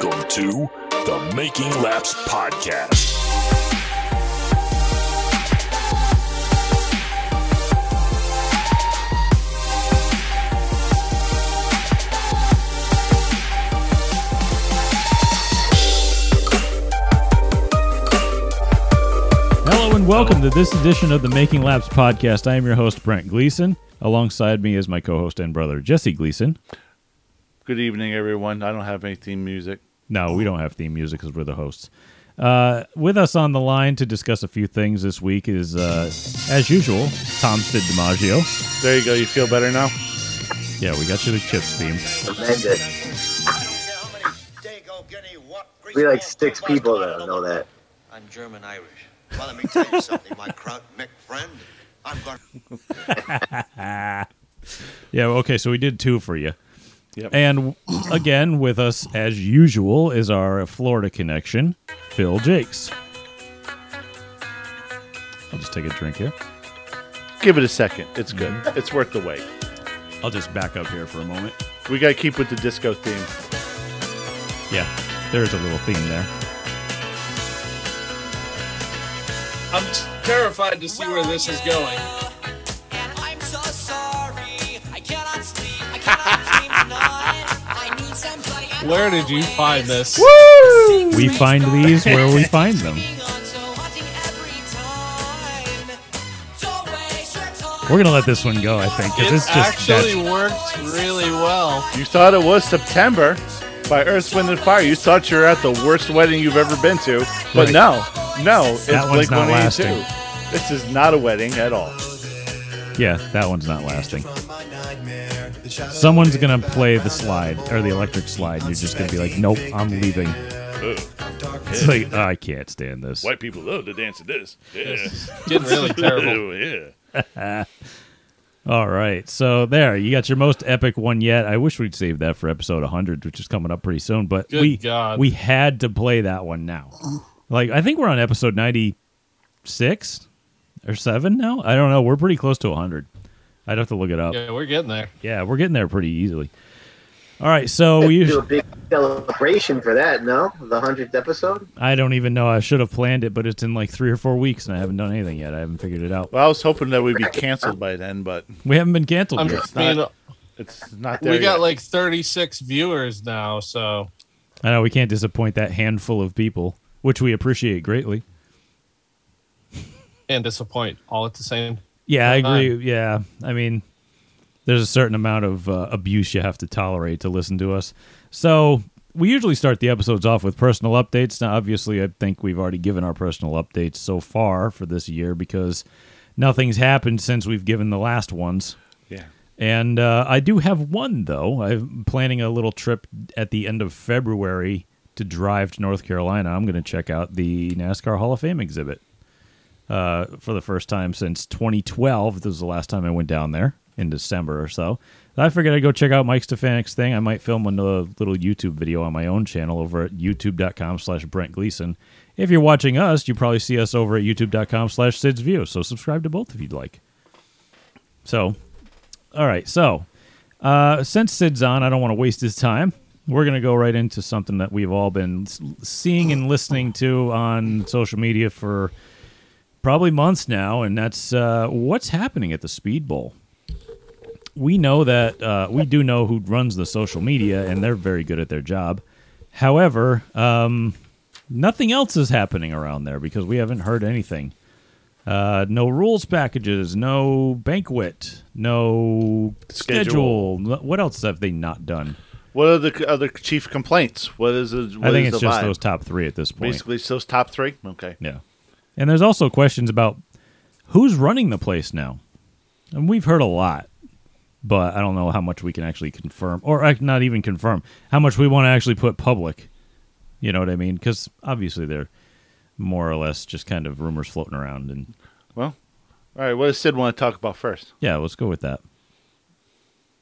Welcome to the Making Laps Podcast. Hello and welcome to this edition of the Making Laps podcast. I am your host, Brent Gleason. Alongside me is my co host and brother, Jesse Gleason. Good evening, everyone. I don't have any theme music. No, we don't have theme music because we're the hosts. Uh, with us on the line to discuss a few things this week is, uh, as usual, Tom Sid DiMaggio. There you go. You feel better now? Yeah, we got you the Chips theme. Tremendous. We like six people that know that. I'm German Irish. Well, let me tell you something, my Kraut Mick friend. I'm going. Yeah, okay, so we did two for you. Yep. And again, with us as usual is our Florida connection, Phil Jakes. I'll just take a drink here. Give it a second. It's good. Mm-hmm. It's worth the wait. I'll just back up here for a moment. We got to keep with the disco theme. Yeah, there's a little theme there. I'm terrified to see where this is going. Where did you find this? We find these where we find them. We're gonna let this one go, I think, because It it's just actually that's- worked really well. You thought it was September by Earth, Wind, and Fire. You thought you were at the worst wedding you've ever been to. But Right. no, no, it's That one's Blink not 182. This is not a wedding at all. Yeah, that one's not lasting. Someone's gonna play the slide or the electric slide, and you're just gonna be like, "Nope, I'm leaving." It's like "Oh, I can't stand this. White people love to dance to this. Yeah. Getting really terrible. Oh, yeah. All right, so there you got your most epic one yet. I wish we'd save that for episode 100, which is coming up pretty soon. But Good we God. we had to play that one now. Like I think we're on episode 96 or seven now. I don't know. We're pretty close to a 100. I'd have to look it up. Yeah, we're getting there. Yeah, we're getting there pretty easily. All right, so we do a usually, big celebration for that, no? The hundredth episode. I don't even know. I should have planned it, but it's in like three or four weeks, and I haven't done anything yet. I haven't figured it out. Well, I was hoping that we'd be canceled by then, but We haven't been canceled I'm yet. It's I mean, not- it's not there we got yet. like 36 viewers now, so I know we can't disappoint that handful of people, which we appreciate greatly. And disappoint all at the same. Yeah, I agree. Yeah, I mean, there's a certain amount of uh, abuse you have to tolerate to listen to us. So we usually start the episodes off with personal updates. Now, obviously, I think we've already given our personal updates so far for this year because nothing's happened since we've given the last ones. yeah. And uh, I do have one though. I'm planning a little trip at the end of February to drive to North Carolina. I'm going to check out the NASCAR Hall of Fame exhibit uh, for the first time since 2012. This was the last time I went down there in December or so. I figured I'd go check out Mike Stefanik's thing. I might film another little YouTube video on my own channel over at youtube.com slash Brent Gleason. If you're watching us, you probably see us over at youtube.com slash Sid's View. So subscribe to both if you'd like. So, all right. So, uh, since Sid's on, I don't want to waste his time. We're going to go right into something that we've all been seeing and listening to on social media for probably months now, and that's uh, what's happening at the Speed Bowl. We know that uh, we do know who runs the social media, and they're very good at their job. However, um, nothing else is happening around there because we haven't heard anything. Uh, no rules packages, no banquet, no schedule. Schedule. What else have they not done? What are the other chief complaints? What is it? I think it's just those top three at this point. Basically, it's those top three. Okay. Yeah. And there's also questions about who's running the place now. And we've heard a lot, but I don't know how much we can actually confirm, or uh, not even confirm, how much we want to actually put public. You know what I mean? Because obviously they're more or less just kind of rumors floating around. And Well, all right. What does Sid want to talk about first? yeah, let's go with that.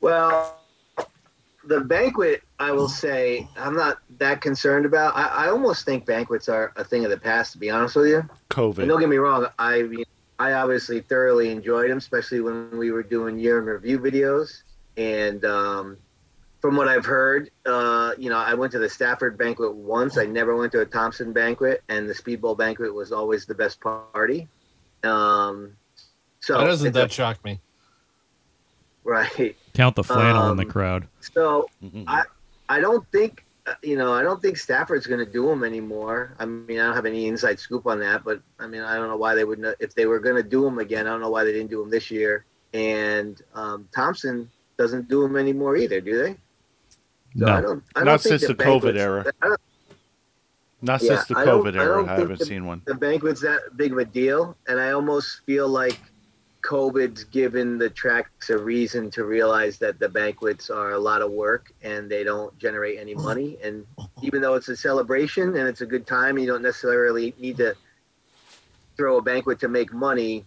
Well, the banquet, I will say, I'm not that concerned about. I, I almost think banquets are a thing of the past. To be honest with you, and don't get me wrong, I I obviously thoroughly enjoyed them, especially when we were doing year in review videos. And um, from what I've heard, uh, you know, I went to the Stafford banquet once. I never went to a Thompson banquet, and the Speedbowl banquet was always the best party. Um, so Why doesn't it's a- that shock me? right? Count the flannel in the Um, crowd. So I I don't think uh, you know I don't think Stafford's going to do them anymore. I mean I don't have any inside scoop on that, but I mean I don't know why they wouldn't if they were going to do them again. I don't know why they didn't do them this year. And um, Thompson doesn't do them anymore either, do they? So I No. don't. I don't Not think since the COVID era. Don't Yeah, since the COVID I era, I, haven't the- seen one. the banquet's that big of a deal, and I almost feel like COVID's given the tracks a reason to realize that the banquets are a lot of work and they don't generate any money. And even though it's a celebration and it's a good time, you don't necessarily need to throw a banquet to make money.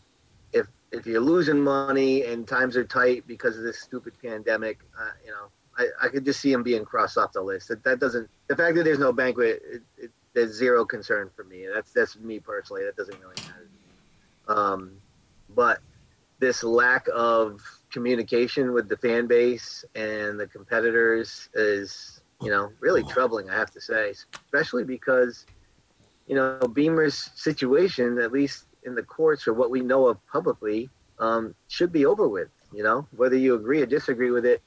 If if you're losing money and times are tight because of this stupid pandemic, uh, you know, I, I could just see them being crossed off the list. That that doesn't. The fact that there's no banquet, it, it, there's zero concern for me. That's that's me personally. That doesn't really matter. Um, but this lack of communication with the fan base and the competitors is, you know, really troubling. I have to say, especially because, you know, Bemer's situation, at least in the courts or what we know of publicly, um, should be over with. You know, whether you agree or disagree with it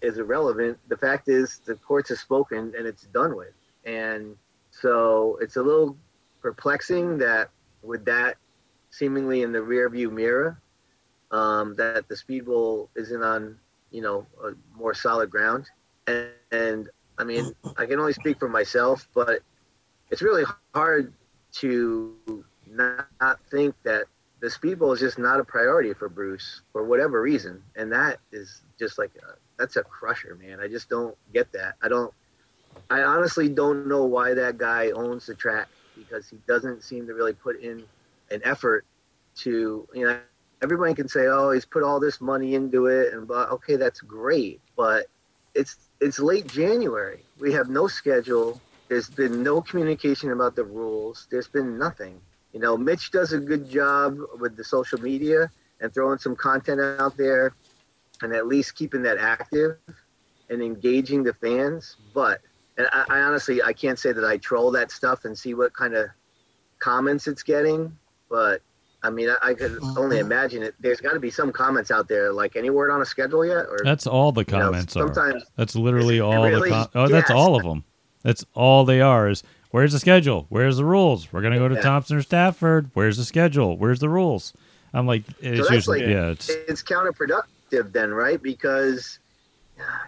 is irrelevant. The fact is, the courts have spoken and it's done with. And so it's a little perplexing that with that seemingly in the rearview mirror, um, that the speedbowl isn't on, you know, more solid ground. And, and I mean, I can only speak for myself, but it's really hard to not, not think that the speedbowl is just not a priority for Bruce for whatever reason. And that is just like, a, that's a crusher, man. I just don't get that. I don't, I honestly don't know why that guy owns the track because he doesn't seem to really put in an effort to, you know, everybody can say, oh, he's put all this money into it and but Okay, that's great, but it's it's late January. We have no schedule. There's been no communication about the rules. There's been nothing. You know, Mitch does a good job with the social media and throwing some content out there and at least keeping that active and engaging the fans. But and I, I honestly I can't say that I troll that stuff and see what kind of comments it's getting, but I mean I, I could mm-hmm. only imagine it. There's got to be some comments out there like any word on a schedule yet, or That's all the you know, comments are. sometimes That's literally all really? the. Com- oh, that's all of them. That's all they are. Is where's the schedule? Where's the rules? We're gonna go to Yeah. Thompson or Stafford. Where's the schedule? Where's the rules? I'm like, it's that's usually like- yeah. It's it's counterproductive then, right? Because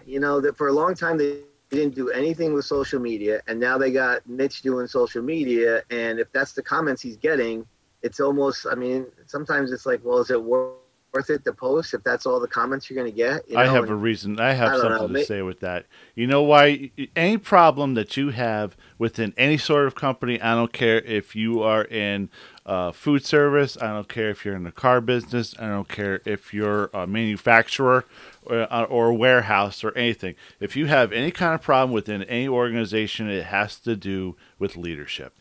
you know that for a long time they didn't do anything with social media, and now they got Mitch doing social media, and if that's the comments he's getting, it's almost. I mean, sometimes it's like, well, is it wor- worth it to post if that's all the comments you're going to get? You I have and- a reason. I have I something know, to say with that. You know why? Any problem that you have within any sort of company, I don't care if you are in uh, food service. I don't care if you're in the car business. I don't care if you're a manufacturer or, uh, or a warehouse or anything. If you have any kind of problem within any organization, it has to do with leadership.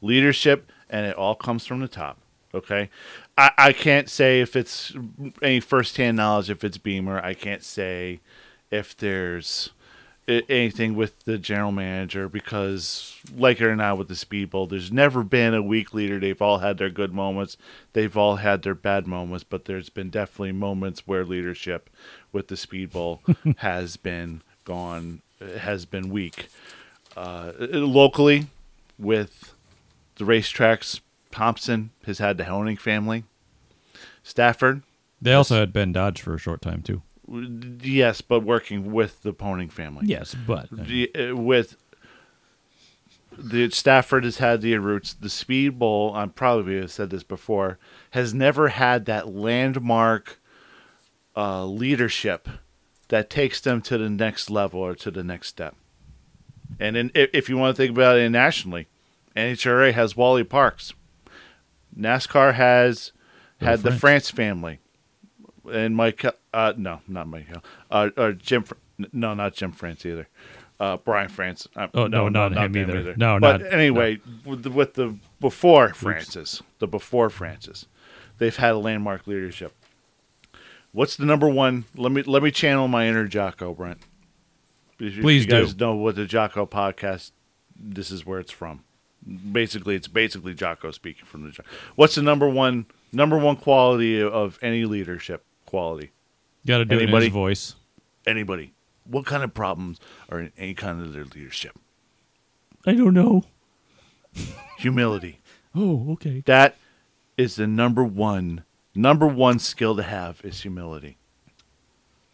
Leadership, and it all comes from the top. Okay, I, I can't say if it's any firsthand knowledge if it's Bemer. I can't say if there's anything with the general manager because, like it or not, with the Speedbowl, there's never been a weak leader. They've all had their good moments. They've all had their bad moments, but there's been definitely moments where leadership with the Speedbowl has been gone, has been weak. Uh, locally, with the racetracks, Thompson has had the Hoenig family. Stafford, they also had Ben Dodge for a short time too. yes, but working with the Hoenig family. Yes, but The- uh, with the Stafford has had the roots. The Speed Bowl, I probably have said this before, has never had that landmark uh, leadership that takes them to the next level or to the next step. And in, if you want to think about it nationally, NHRA has Wally Parks. NASCAR has had the France family, and Mike. Uh, no, not Mike. Uh, or Jim. No, not Jim France either. Uh, Brian France. Uh, Oh, no, not him them either. No, but not- anyway, with, the, with the before Francis, the before Francis, they've had a landmark leadership. What's the number one? Let me let me channel my inner Jocko, Brent. If Please you guys do. know what the Jocko podcast, this is where it's from. Basically, it's basically Jocko speaking from the. What's the number one number one quality of any leadership quality? Got to do it in Anybody? his voice. Anybody? What kind of problems are in any kind of their leadership? I don't know. Humility. Oh, okay. That is the number one number one skill to have is humility.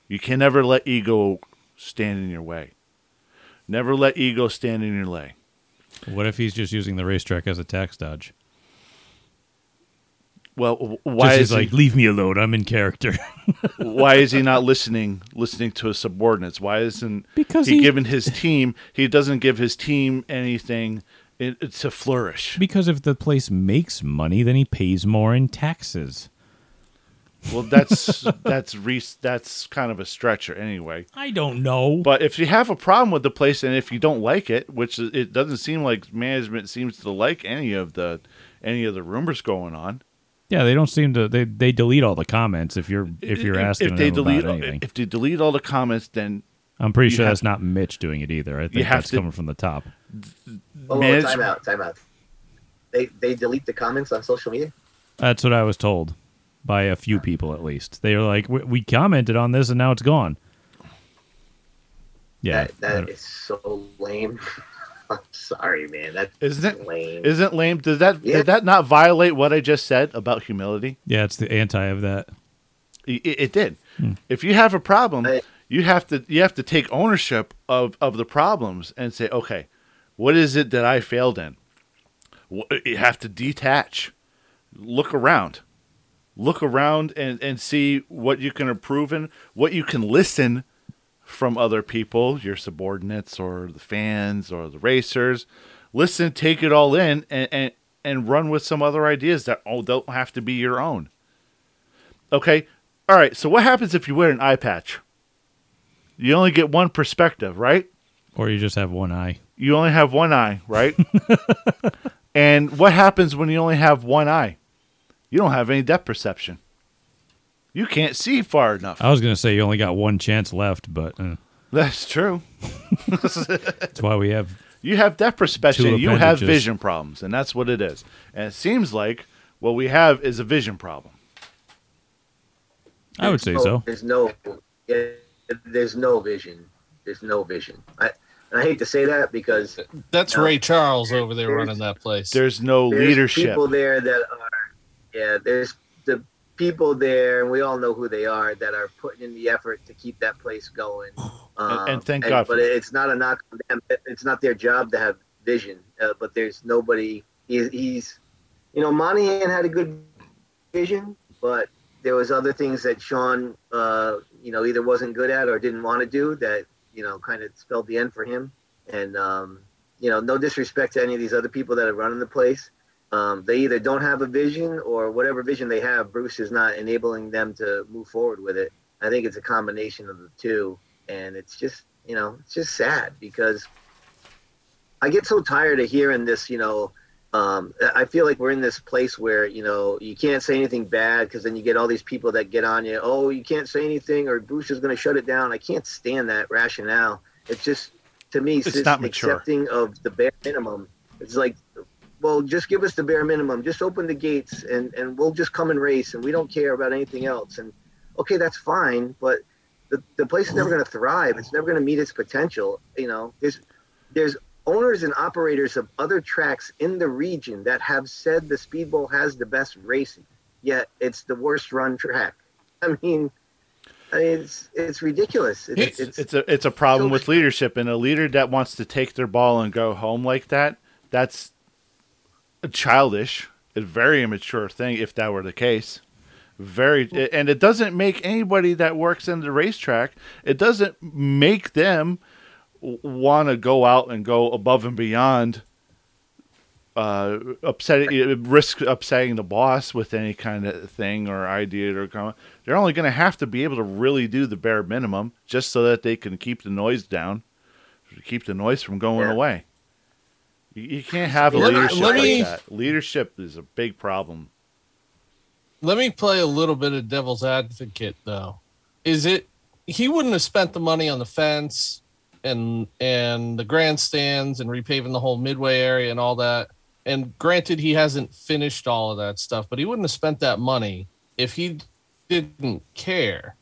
You can never let ego stand in your way. Never let ego stand in your way. What if he's just using the racetrack as a tax dodge? Well, why just is he's like, he, leave me alone. I'm in character. why is he not listening listening to his subordinates? Why isn't Because he he- giving his team? He doesn't give his team anything to flourish. because if the place makes money, then he pays more in taxes. Well, that's that's re- that's kind of a stretcher anyway. I don't know. But if you have a problem with the place and if you don't like it, which it doesn't seem like management seems to like any of the any of the rumors going on. yeah, they don't seem to. They they delete all the comments if you're if you're asking if they them delete about anything. if they delete all the comments, then I'm pretty sure have- that's not Mitch doing it either. I think have that's to- coming from the top. Oh, Manage- time out, time out. They they delete the comments on social media. That's what I was told by a few people at least. They are like, "We, we commented on this and now it's gone." Yeah, that, that I- is so lame. I'm sorry, man. That's isn't it lame. isn't it lame? Does that Yeah. did that not violate what I just said about humility? yeah, it's the anti of that. It, it did. Hmm. If you have a problem, I- you have to you have to take ownership of of the problems and say, okay, what is it that I failed in? You have to detach, look around, look around and and see what you can improve in, what you can listen from other people, your subordinates or the fans or the racers. Listen, take it all in, and and, and run with some other ideas that all don't have to be your own. Okay. All right. So what happens if you wear an eye patch? You only get one perspective, right? Or you just have one eye. You only have one eye, right? and what happens when you only have one eye? You don't have any depth perception. You can't see far enough. I was gonna say you only got one chance left, but uh, That's true. that's why we have. You have depth perception. You have vision problems, and that's what it is. And it seems like what we have is a vision problem. I would say no, so. There's no, yeah, there's no vision. There's no vision. I, I hate to say that because That's No. Ray Charles over there running that place. There's no there's leadership. people there that are, yeah, there's the people there, and we all know who they are that are putting in the effort to keep that place going. Um, and thank God But it's not a knock on them. It's not their job to have vision. Uh, but there's nobody. He's, he's, you know, Monahan had a good vision, but there was other things that Sean, uh, you know, either wasn't good at or didn't want to do that, you know, kind of spelled the end for him. And um, you know, no disrespect to any of these other people that are running the place. Um, they either don't have a vision or whatever vision they have, Bruce is not enabling them to move forward with it. I think it's a combination of the two, and it's just you know it's just sad because I get so tired of hearing this. You know, um, I feel like we're in this place where you know you can't say anything bad because then you get all these people that get on you. Oh, you can't say anything, or Bruce is going to shut it down. I can't stand that rationale. It's just to me, It's not mature. accepting of the bare minimum. It's like well, just give us the bare minimum. Just open the gates and, and we'll just come and race and we don't care about anything else. And okay, that's fine, but the, the place is never going to thrive. It's never going to meet its potential. You know, there's, there's owners and operators of other tracks in the region that have said the Speedbowl has the best racing, yet it's the worst run track. I mean, I mean it's, it's ridiculous. It's, It's, it's, it's a it's a problem so- with leadership, and a leader that wants to take their ball and go home like that. That's childish, a very immature thing. If that were the case, very, and it doesn't make anybody that works in the racetrack. It doesn't make them want to go out and go above and beyond. Uh, upsetting, risk upsetting the boss with any kind of thing or idea or comment. They're only going to have to be able to really do the bare minimum just so that they can keep the noise down, keep the noise from going Yeah. away. You, you can't have a Let me- leadership let like that. Leadership is a big problem. Let me play a little bit of devil's advocate, though. Is it he wouldn't have spent the money on the fence, and and the grandstands and repaving the whole midway area and all that. And granted, he hasn't finished all of that stuff, but he wouldn't have spent that money if he didn't care.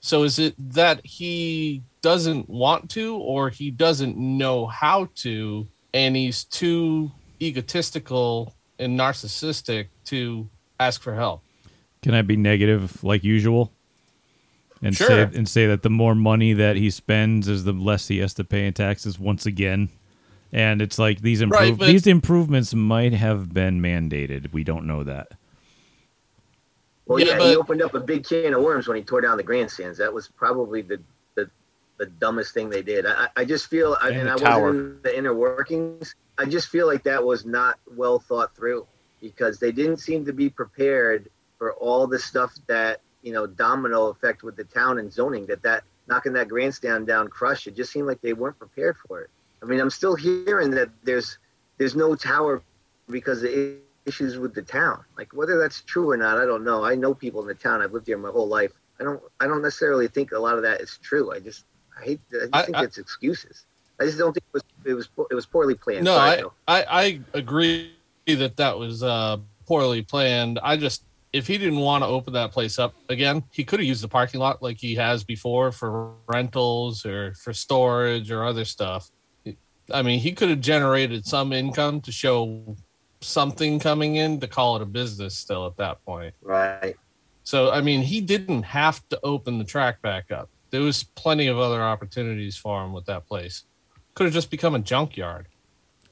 So is it that he doesn't want to, or he doesn't know how to, and he's too egotistical and narcissistic to ask for help? Can I be negative like usual? And Sure. say and say that the more money that he spends is the less he has to pay in taxes once again. And it's like these improve- Right, but- these improvements might have been mandated. We don't know that. Well, Yeah, yeah, he opened up a big can of worms when he tore down the grandstands. That was probably the the, dumbest thing they did. I, I just feel, I, And and I tower. wasn't in the inner workings. I just feel like that was not well thought through because they didn't seem to be prepared for all the stuff that you know domino effect with the town and zoning. That that knocking that grandstand down, crush. It just seemed like they weren't prepared for it. I mean, I'm still hearing that there's there's no tower because of issues with the town. Like whether that's true or not, I don't know. I know people in the town. I've lived here my whole life. I don't I don't necessarily think a lot of that is true. I just I hate I just I- think I- it's excuses. I just don't think it was it was it was poorly planned. No, Sorry, I, I I agree that that was uh, poorly planned. I just if he didn't want to open that place up again, he could have used the parking lot like he has before for rentals or for storage or other stuff. I mean, he could have generated some income to show something coming in to call it a business still at that point. right. So, I mean, he didn't have to open the track back up. There was plenty of other opportunities for him with that place. Could have just become a junkyard.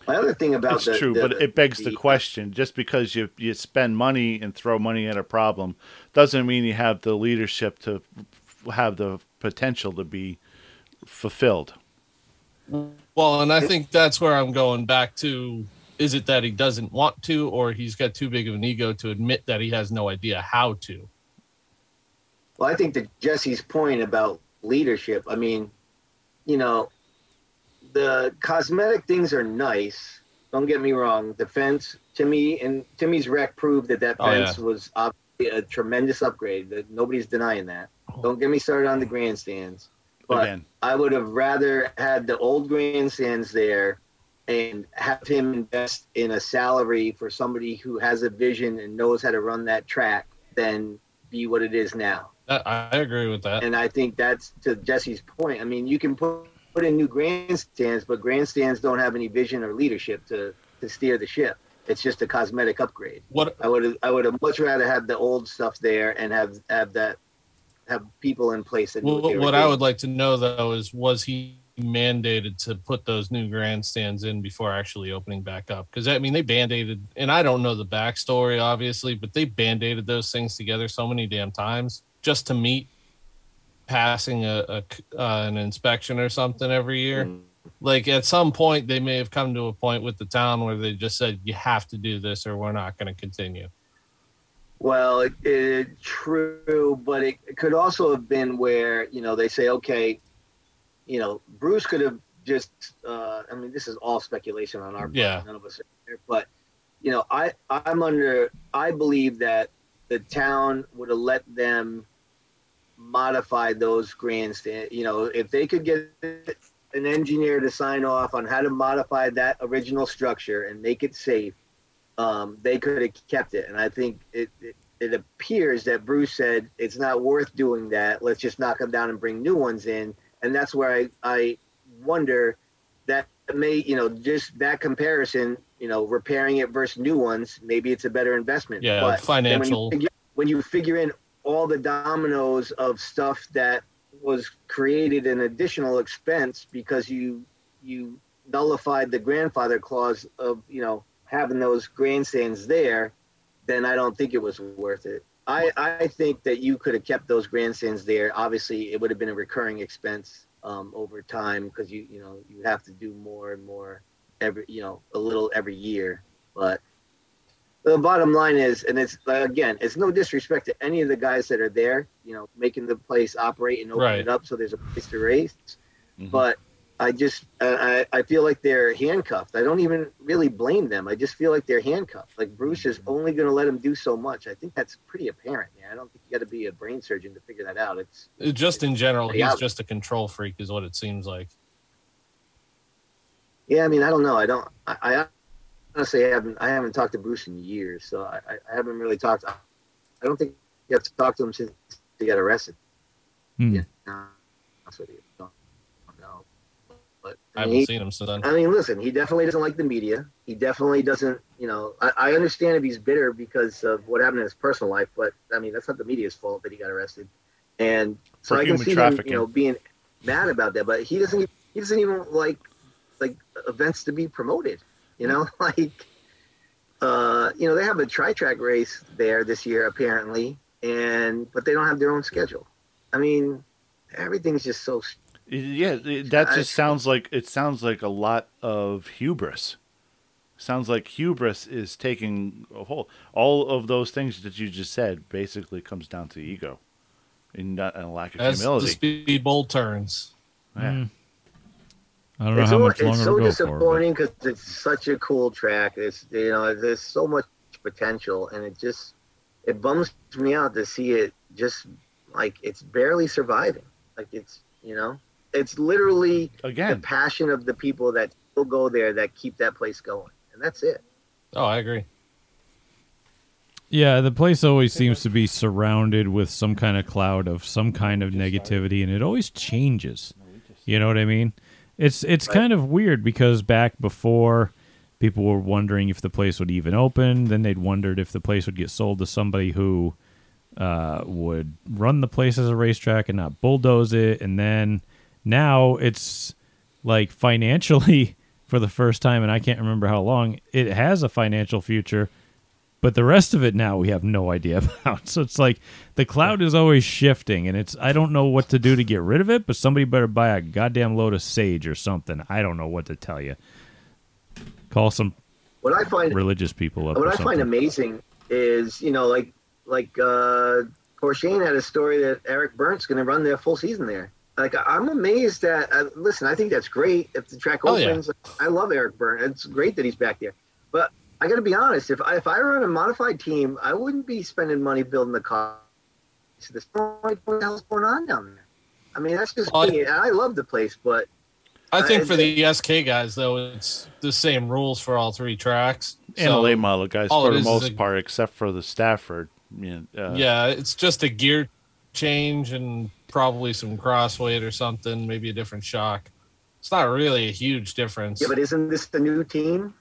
My other thing about It's the, true, the- but it begs the question: just because you you spend money and throw money at a problem, doesn't mean you have the leadership to have the potential to be fulfilled. Well, and I think that's where I'm going back to. Is it that he doesn't want to, or he's got too big of an ego to admit that he has no idea how to? Well, I think that Jesse's point about leadership, I mean, you know, the cosmetic things are nice. Don't get me wrong. The fence, Timmy and Timmy's wreck proved that that Oh, yeah. fence was obviously a tremendous upgrade. That nobody's denying that. Oh. Don't get me started on the grandstands. But Again, I would have rather had the old grandstands there and have him invest in a salary for somebody who has a vision and knows how to run that track than be what it is now. That, I agree with that. And I think that's to Jesse's point. I mean, you can put, put in new grandstands, but grandstands don't have any vision or leadership to, to steer the ship. It's just a cosmetic upgrade. What I would I would have much rather have the old stuff there and have have that have people in place that knew what, what, they were what I would like to know though is was he mandated to put those new grandstands in before actually opening back up? Because I mean they band-aided, and I don't know the backstory obviously, but they band-aided those things together so many damn times just to meet passing a, a uh, an inspection or something every year. Mm. Like at some point they may have come to a point with the town where they just said you have to do this or we're not going to continue. Well, it, it, true, but it, it could also have been where you know they say, okay, you know, Bruce could have just. Uh, I mean, this is all speculation on our part. Yeah. None of us are there, but you know, I I'm under. I believe that the town would have let them modify those grandstand. You know, if they could get an engineer to sign off on how to modify that original structure and make it safe um, they could have kept it. And I think it, it, it appears that Bruce said it's not worth doing that. Let's just knock them down and bring new ones in. And that's where I, I wonder that may, you know, just that comparison, you know, repairing it versus new ones, maybe it's a better investment. Yeah, But then when you financial- figure- When you figure in all the dominoes of stuff that was created an additional expense because you you nullified the grandfather clause of you know having those grandstands there, then I don't think it was worth it. I, I think that you could have kept those grandstands there. Obviously, it would have been a recurring expense um, over time because you you know you have to do more and more every you know a little every year. But the bottom line is, and it's uh, again, it's no disrespect to any of the guys that are there, you know, making the place operate and open Right. it up so there's a place to race. Mhm. But I just uh, I, I feel like they're handcuffed. I don't even really blame them. I just feel like they're handcuffed. Like Bruce is only going to let them do so much. I think that's pretty apparent. Yeah, I don't think you got to be a brain surgeon to figure that out. It's It- just in general, he's Yeah. just a control freak, is what it seems like. Yeah, I mean, I don't know. I don't. I, I honestly haven't. I haven't talked to Bruce in years, so I, I haven't really talked. I don't think you have to talk to him since he got arrested. Hmm. Yeah, to be honest with. Don't, don't know. But I I haven't he, seen him since then. I mean, listen, he definitely doesn't like the media. He definitely doesn't. You know, I, I understand if he's bitter because of what happened in his personal life, but I mean, that's not the media's fault that he got arrested. And so For I can see him, you know, being mad about that. But he doesn't. He doesn't even like like events to be promoted. You know, like uh, you know, they have a tri track race there this year apparently, and but they don't have their own schedule. I mean, everything's just so. Yeah, that just sounds like it sounds like a lot of hubris. Sounds like hubris is taking a whole. All of those things that you just said basically comes down to ego, and, not, and a lack of As the humility. speed bowl turns. Yeah. I don't know It's how so, much longer it's to so go for. but- disappointing because it's such a cool track. It's you know, there's so much potential, and it just it bums me out to see it just like it's barely surviving. Like it's you know, it's literally again the passion of the people that still go there that keep that place going, and that's it. Oh, I agree. Yeah, the place always seems to be surrounded with some kind of cloud of some kind of negativity, and it always changes. You know what I mean? It's it's Right. kind of weird because back before, people were wondering if the place would even open. Then they'd wondered if the place would get sold to somebody who uh, would run the place as a racetrack and not bulldoze it. And then now it's like financially, for the first time, and I can't remember how long, it has a financial future but the rest of it now we have no idea about. So it's like the cloud is always shifting, and it's I don't know what to do to get rid of it. But somebody better buy a goddamn load of sage or something. I don't know what to tell you. Call some What I find religious people up. what or I find amazing is you know like like uh Courchesne had a story that Eric Berndt's going to run their full season there. Like I'm amazed that uh, listen, I think that's great if the track Oh, yeah. opens. I love Eric Burnt. It's great that he's back there. But I got to be honest, if I, if I run a modified team, I wouldn't be spending money building the car. So there's no idea what the hell's going on down there. I mean, that's just Oh, me. And I love the place, but I think I- for the SK guys though, it's the same rules for all three tracks. and So, late model guys for the is is most a- part, except for the Stafford. You know, uh, yeah, it's just a gear change and probably some cross weight or something, maybe a different shock. It's not really a huge difference. yeah, but isn't this the new team?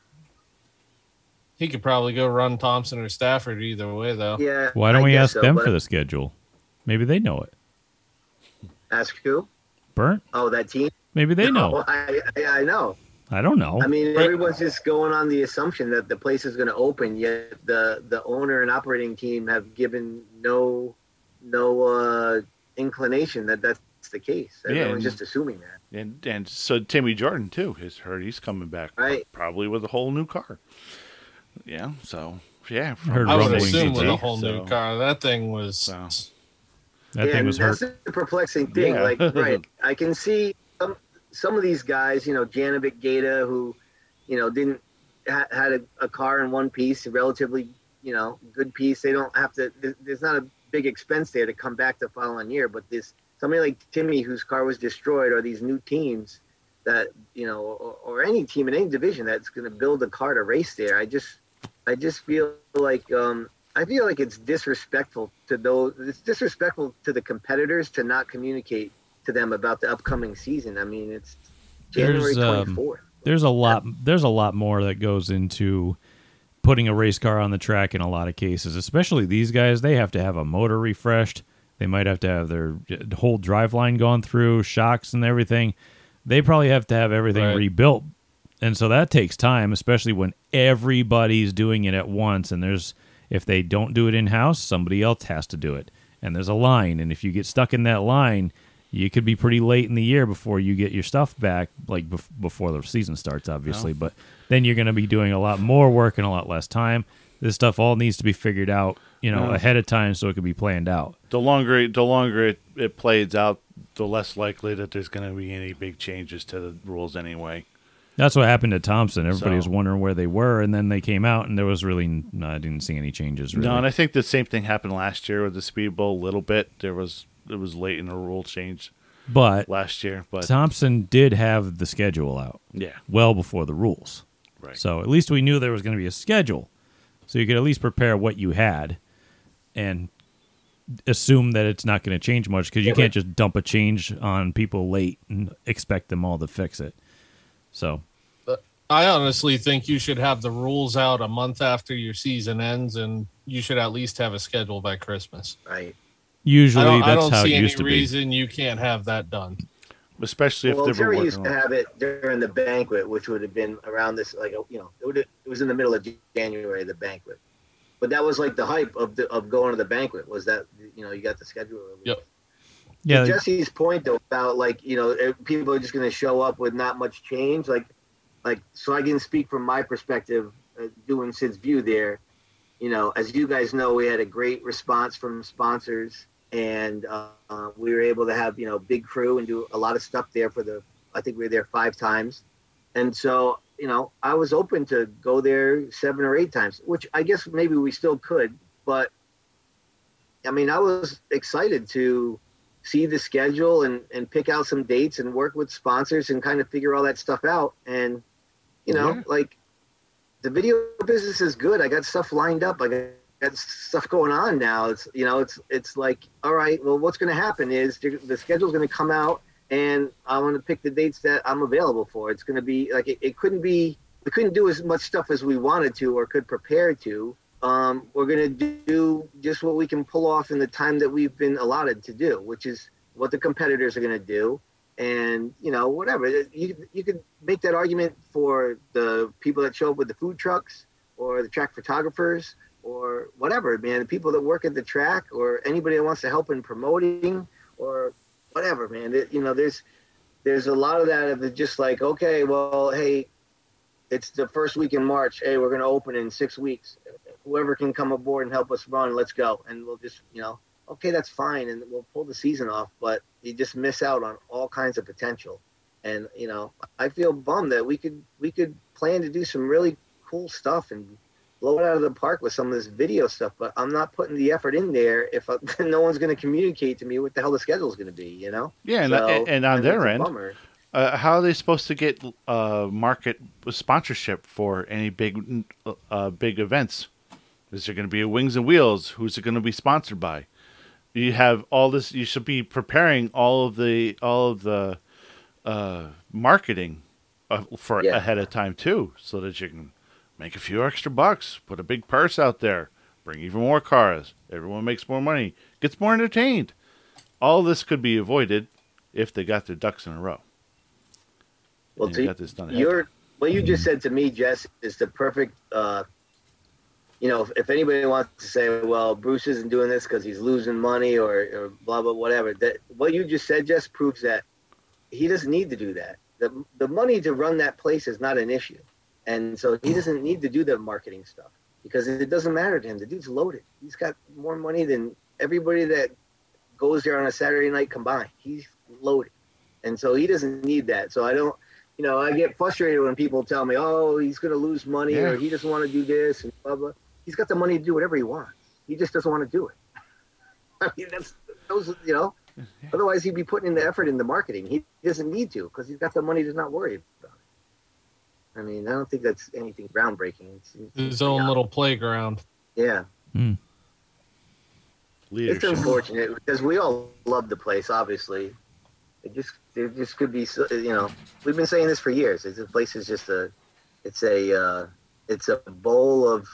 He could probably go run Thompson or Stafford either way though. Yeah. Why don't I we ask so, them for the schedule? Maybe they know it. Ask who? Berndt? Oh, that team. Maybe they No, know. I, I, I know. I don't know. I mean, Right. everyone's just going on the assumption that the place is going to open, yet the the owner and operating team have given no no uh, inclination that that's the case. Yeah, Everyone's and- just assuming that. and and so Timmy Jordan too has heard he's coming back, Right. Probably with a whole new car. Yeah. So yeah, from Heard I would assume with a that, whole new car. That thing was So. that yeah, thing was hurt. that's the perplexing thing. Yeah. Like, right, I can see some some of these guys, you know, Janovic Gata, who, you know, didn't ha- had a, a car in one piece, a relatively, you know, good piece. They don't have to. There's not a big expense there to come back the following year. But this somebody like Timmy, whose car was destroyed, or these new teams that you know, or, or any team in any division that's going to build a car to race there. I just, I just feel like um, I feel like it's disrespectful to those. It's disrespectful to the competitors to not communicate to them about the upcoming season. I mean, it's January There's, um, twenty fourth. there's a lot there's a lot more that goes into putting a race car on the track in a lot of cases especially these guys they have to have a motor refreshed they might have to have their whole drive line gone through shocks and everything they probably have to have everything Right. rebuilt and so that takes time especially when everybody's doing it at once and there's if they don't do it in house somebody else has to do it and there's a line and if you get stuck in that line you could be pretty late in the year before you get your stuff back, like bef- before the season starts, obviously. But then you're going to be doing a lot more work in a lot less time. This stuff all needs to be figured out, you know, ahead of time so it can be planned out. the longer it, the longer it, it plays out, the less likely that there's going to be any big changes to the rules anyway. That's what happened to Thompson. Everybody was wondering where they were, and then they came out, and there was really no, I didn't see any changes. Really. No, and I think the same thing happened last year with the Speed Bowl a little bit. There was it was late in the rule change. But last year. But Thompson did have the schedule out yeah, well before the rules. right. So at least we knew there was going to be a schedule. So you could at least prepare what you had and assume that it's not going to change much because you Yeah, can't just dump a change on people late and expect them all to fix it. So I honestly think you should have the rules out a month after your season ends, and you should at least have a schedule by Christmas. Right. usually I don't, I don't how it see any used to be. reason you can't have that done. especially if well, they were Jerry working used to have it during the banquet, which would have been around this, like you know, it, would it was in the middle of January, the banquet. But that was like the hype of the of going to the banquet was that you know you got the schedule. Yep. Yeah, Jesse's point though about like you know people are just going to show up with not much change, like like so I can speak from my perspective, uh, doing Sid's view there. You know, as you guys know, we had a great response from sponsors, and uh, uh, we were able to have you know big crew and do a lot of stuff there for the. I think we were there five times, and so you know I was open to go there seven or eight times, which I guess maybe we still could, but I mean I was excited to see the schedule and and pick out some dates and work with sponsors and kind of figure all that stuff out. And you know Yeah. like the video business is good. I got stuff lined up. I got, got stuff going on now. It's you know it's it's like all right well what's going to happen is the the schedule's going to come out and i want to pick the dates that i'm available for. It's going to be like it, it couldn't be we couldn't do as much stuff as we wanted to or could prepare to um, we're going to do just what we can pull off in the time that we've been allotted to do, which is what the competitors are going to do. And, you know, whatever. You, you could make that argument for the people that show up with the food trucks or the track photographers or whatever, man. The people that work at the track or anybody that wants to help in promoting or whatever, man. It, you know, there's there's a lot of that of just like, okay, well, hey, it's the first week in March. Hey, we're going to open in six weeks whoever can come aboard and help us run, let's go. And we'll just, you know, okay, that's fine. And we'll pull the season off, but you just miss out on all kinds of potential. And, you know, I feel bummed that we could, we could plan to do some really cool stuff and blow it out of the park with some of this video stuff, but I'm not putting the effort in there if I, no one's going to communicate to me what the hell the schedule is going to be, you know? Yeah, and, So, and I on mean, their end, bummer. uh, how are they supposed to get uh, market sponsorship for any big uh, big events? Is there going to be a Wings and Wheels? Who's it going to be sponsored by? You have all this. You should be preparing all of the all of the uh, marketing uh, for Yeah. ahead of time too, so that you can make a few extra bucks, put a big purse out there, bring even more cars. Everyone makes more money, gets more entertained. All this could be avoided if they got their ducks in a row. Well, to, got this done your what you just said to me, Jess, is the perfect. Uh, you know, if, if anybody wants to say, "Well, Bruce isn't doing this because he's losing money," or, or blah blah whatever, that what you just said just proves that he doesn't need to do that. the The money to run that place is not an issue, and so he doesn't need to do the marketing stuff because it doesn't matter to him. The dude's loaded. He's got more money than everybody that goes there on a Saturday night combined. He's loaded, and so he doesn't need that. So I don't you know, I get frustrated when people tell me, "Oh, he's going to lose money, Yeah. or he doesn't want to do this," and blah blah. He's got the money to do whatever he wants. He just doesn't want to do it. I mean, that's those, you know. Otherwise, he'd be putting in the effort in the marketing. He doesn't need to because he's got the money to not worry about it. I mean, I don't think that's anything groundbreaking. It's, it's His own little playground. yeah. It's Leadership. unfortunate because we all love the place. Obviously, it just there just could be you know we've been saying this for years. It's, the place is just a it's a uh, it's a bowl of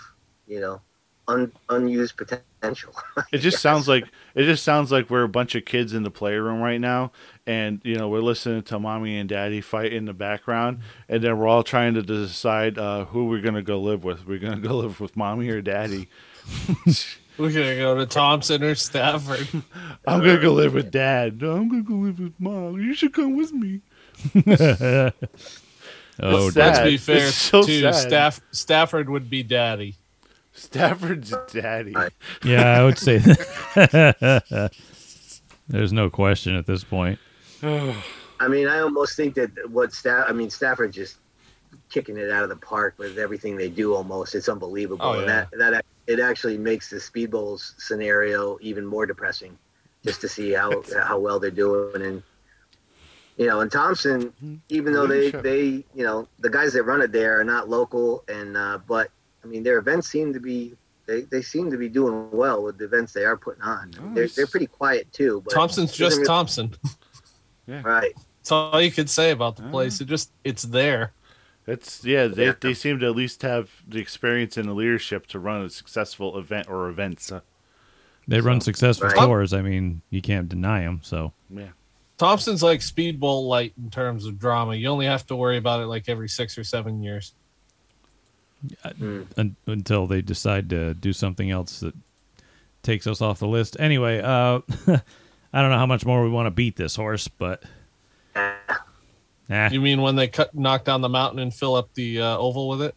you know un, unused potential. It just sounds like it just sounds like we're a bunch of kids in the playroom right now, and you know we're listening to mommy and daddy fight in the background, and then we're all trying to decide uh, who we're gonna go live with. We're gonna go live with mommy or daddy. We're gonna go to Thompson or Stafford. I'm gonna go live with dad. No, I'm gonna go live with mom. You should come with me. Oh, It's. Let's be fair It's so to sad. Staff. Stafford would be daddy. Stafford's daddy. Yeah, I would say that. There's no question at this point. I mean, I almost think that what staff I mean Stafford just kicking it out of the park with everything they do. Almost, it's unbelievable. Oh, And yeah. that that it actually makes the Speed Bowls scenario even more depressing, just to see how how well they're doing and You know, and Thompson, even though they they you know the guys that run it there are not local, and uh, but I mean their events seem to be they, they seem to be doing well with the events they are putting on. I mean, they're, they're pretty quiet too. But Thompson's just really- Thompson. right. That's all you could say about the place. It just it's there. It's yeah, they Yeah. they seem to at least have the experience and the leadership to run a successful event or events. Uh, They run successful Right. tours. I mean, you can't deny them. So yeah. Thompson's like Speedbowl light in terms of drama. You only have to worry about it like every six or seven years. Un- until they decide to do something else that takes us off the list. Anyway, uh, I don't know how much more we want to beat this horse, but nah. You mean when they cut knock down the mountain and fill up the uh, oval with it?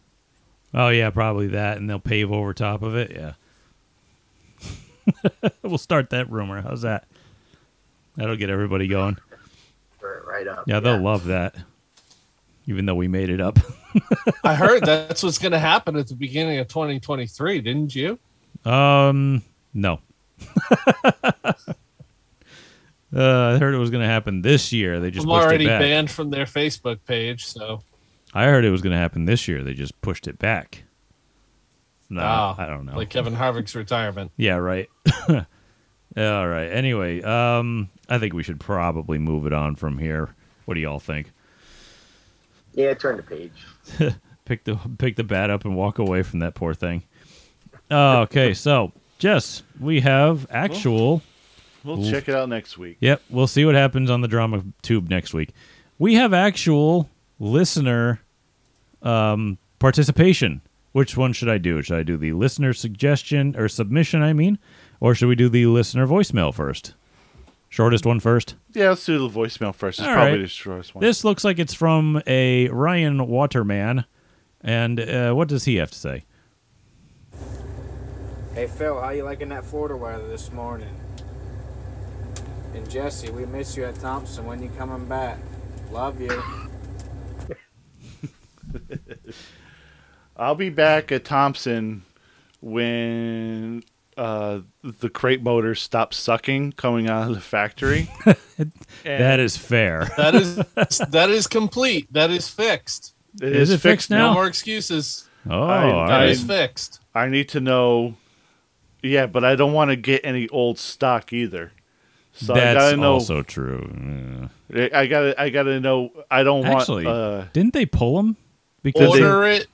oh yeah, probably that, and they'll pave over top of it. Yeah, we'll start that rumor. How's that? That'll get everybody going. Right, right up. Yeah, they'll love that. Even though we made it up. I heard that's what's going to happen at the beginning of 2023, didn't you? Um, no. uh, I heard it was going to happen this year. They just I'm pushed already it back. banned from their Facebook page, so I heard it was going to happen this year. They just pushed it back. No, Ah, I don't know. like Kevin Harvick's retirement. yeah, right. All right. Anyway, um, I think we should probably move it on from here. What do y'all think? Yeah, turn the page. Pick the pick the bat up and walk away from that poor thing. Oh, okay, so Jess, we have actual. We'll Oof. check it out next week. Yep, we'll see what happens on the drama tube next week. We have actual listener um, participation. Which one should I do? Should I do the listener suggestion or submission? I mean, or should we do the listener voicemail first? Shortest one first. Yeah, let's do the voicemail first. It's All probably right. the shortest one. This looks like it's from a Ryan Waterman, and uh, what does he have to say? Hey Phil, how you liking that Florida weather this morning? And Jesse, we miss you at Thompson. When you coming back? Love you. I'll be back at Thompson when uh, the crate motor stop sucking coming out of the factory. that is fair. That is that is complete. That is fixed. It Is it fixed No now? No more excuses. Oh, I- all That I- is fixed. I need to know. Yeah, but I don't want to get any old stock either. So I gotta know. also true. I gotta. I gotta know. I don't want. Actually, uh, didn't they pull them? Because they- Order it.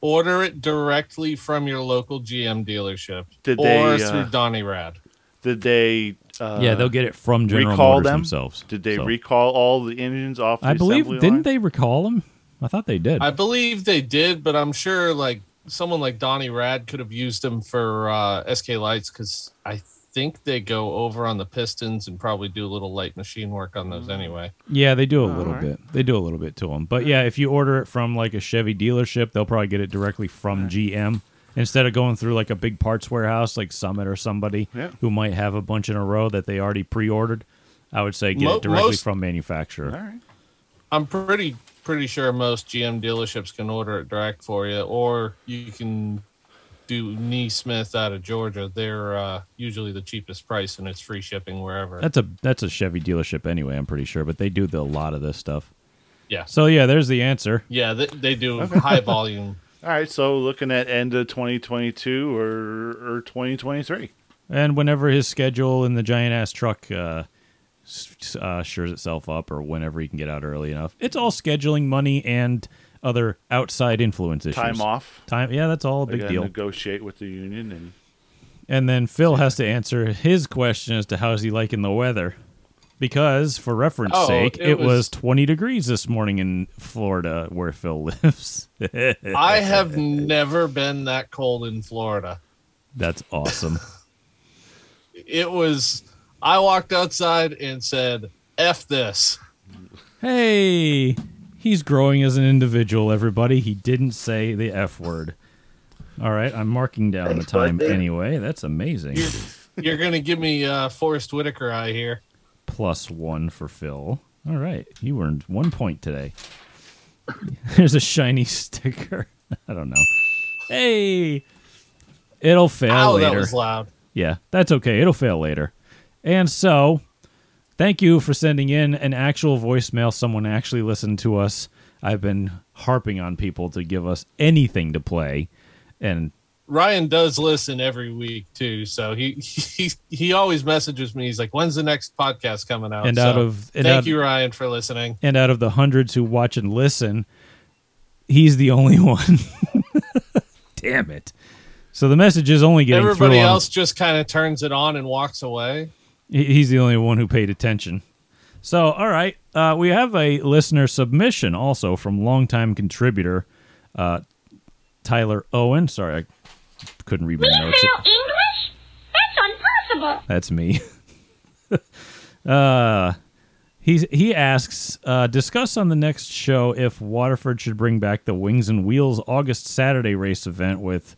Order it directly from your local GM dealership, Did or they, through uh, Donny Rad. did they? Uh, yeah, they'll get it from General recall Motors them? themselves. Did they So- recall all the engines off? The I believe assembly didn't line? they recall him? I thought they did. I believe they did, but I'm sure like someone like Donny Rad could have used them for uh, SK lights because I think they go over on the pistons and probably do a little light machine work on Mm. those anyway. yeah, they do a little alright. bit. They do a little bit to them. But yeah, if you order it from like a Chevy dealership, they'll probably get it directly from GM instead of going through like a big parts warehouse like Summit or somebody Yeah. who might have a bunch in a row that they already pre-ordered. I would say get Mo- it directly most- from manufacturer. All right. I'm pretty pretty sure most GM dealerships can order it direct for you, or you can do Nee Smith out of Georgia. They're uh, usually the cheapest price, and it's free shipping wherever. That's a that's a Chevy dealership anyway. I'm pretty sure, but they do the, a lot of this stuff. Yeah. So yeah, there's the answer. yeah, they, they do high volume. All right. So looking at end of 2022 or or 2023. And whenever his schedule in the giant ass truck uh, uh, shores itself up, or whenever he can get out early enough, it's all scheduling, money, and other outside influence issues. Time off. Time, yeah, that's all a big deal. negotiate with the union and And then Phil has to answer his question as to how's he liking the weather. Because, for reference Oh, sake, it it, was, was- 20 degrees this morning in Florida, where Phil lives. I have never been that cold in Florida. That's awesome. It was. I walked outside and said, "F this." hey, he's growing as an individual, everybody. He didn't say the F word. All right, I'm marking down Thanks, the time bud. anyway. That's amazing. You're gonna give me uh, Forest Whitaker eye here. Plus one for Phil. All right, you earned one point today. There's a shiny sticker. I don't know. Hey, it'll fail Ow, later. that was loud. Yeah, that's okay. It'll fail later. And so, thank you for sending in an actual voicemail. Someone actually listened to us. I've been harping on people to give us anything to play, and Ryan does listen every week too, so he he he always messages me. He's like, "When's the next podcast coming out?" And So, out of- and thank out- you, Ryan, for listening. and out of the hundreds who watch and listen, he's the only one. Damn it! So the message is only getting Everybody through on- else just kind of turns it on and walks away. He- He's the only one who paid attention. So, all right, uh, we have a listener submission also from longtime contributor uh, Tyler Owen. Sorry, I couldn't read my notes. English? That's impossible. That's me. uh, he's he asks, uh, discuss on the next show if Waterford should bring back the Wings and Wheels August Saturday race event with,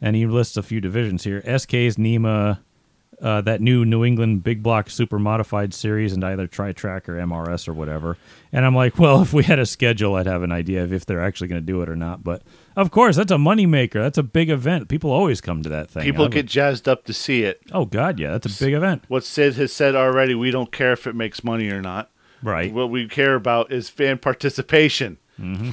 and he lists a few divisions here: SK's NEMA, uh, that new New England Big Block Super Modified Series, and either Tri Track or MRS or whatever. And I'm like, well, if we had a schedule, I'd have an idea of if they're actually going to do it or not. But of course, that's a moneymaker. That's a big event. People always come to that thing. People I would- get jazzed up to see it. Oh God, yeah, that's a big event. What Sid has said already, we don't care if it makes money or not. Right. What we care about is fan participation. Can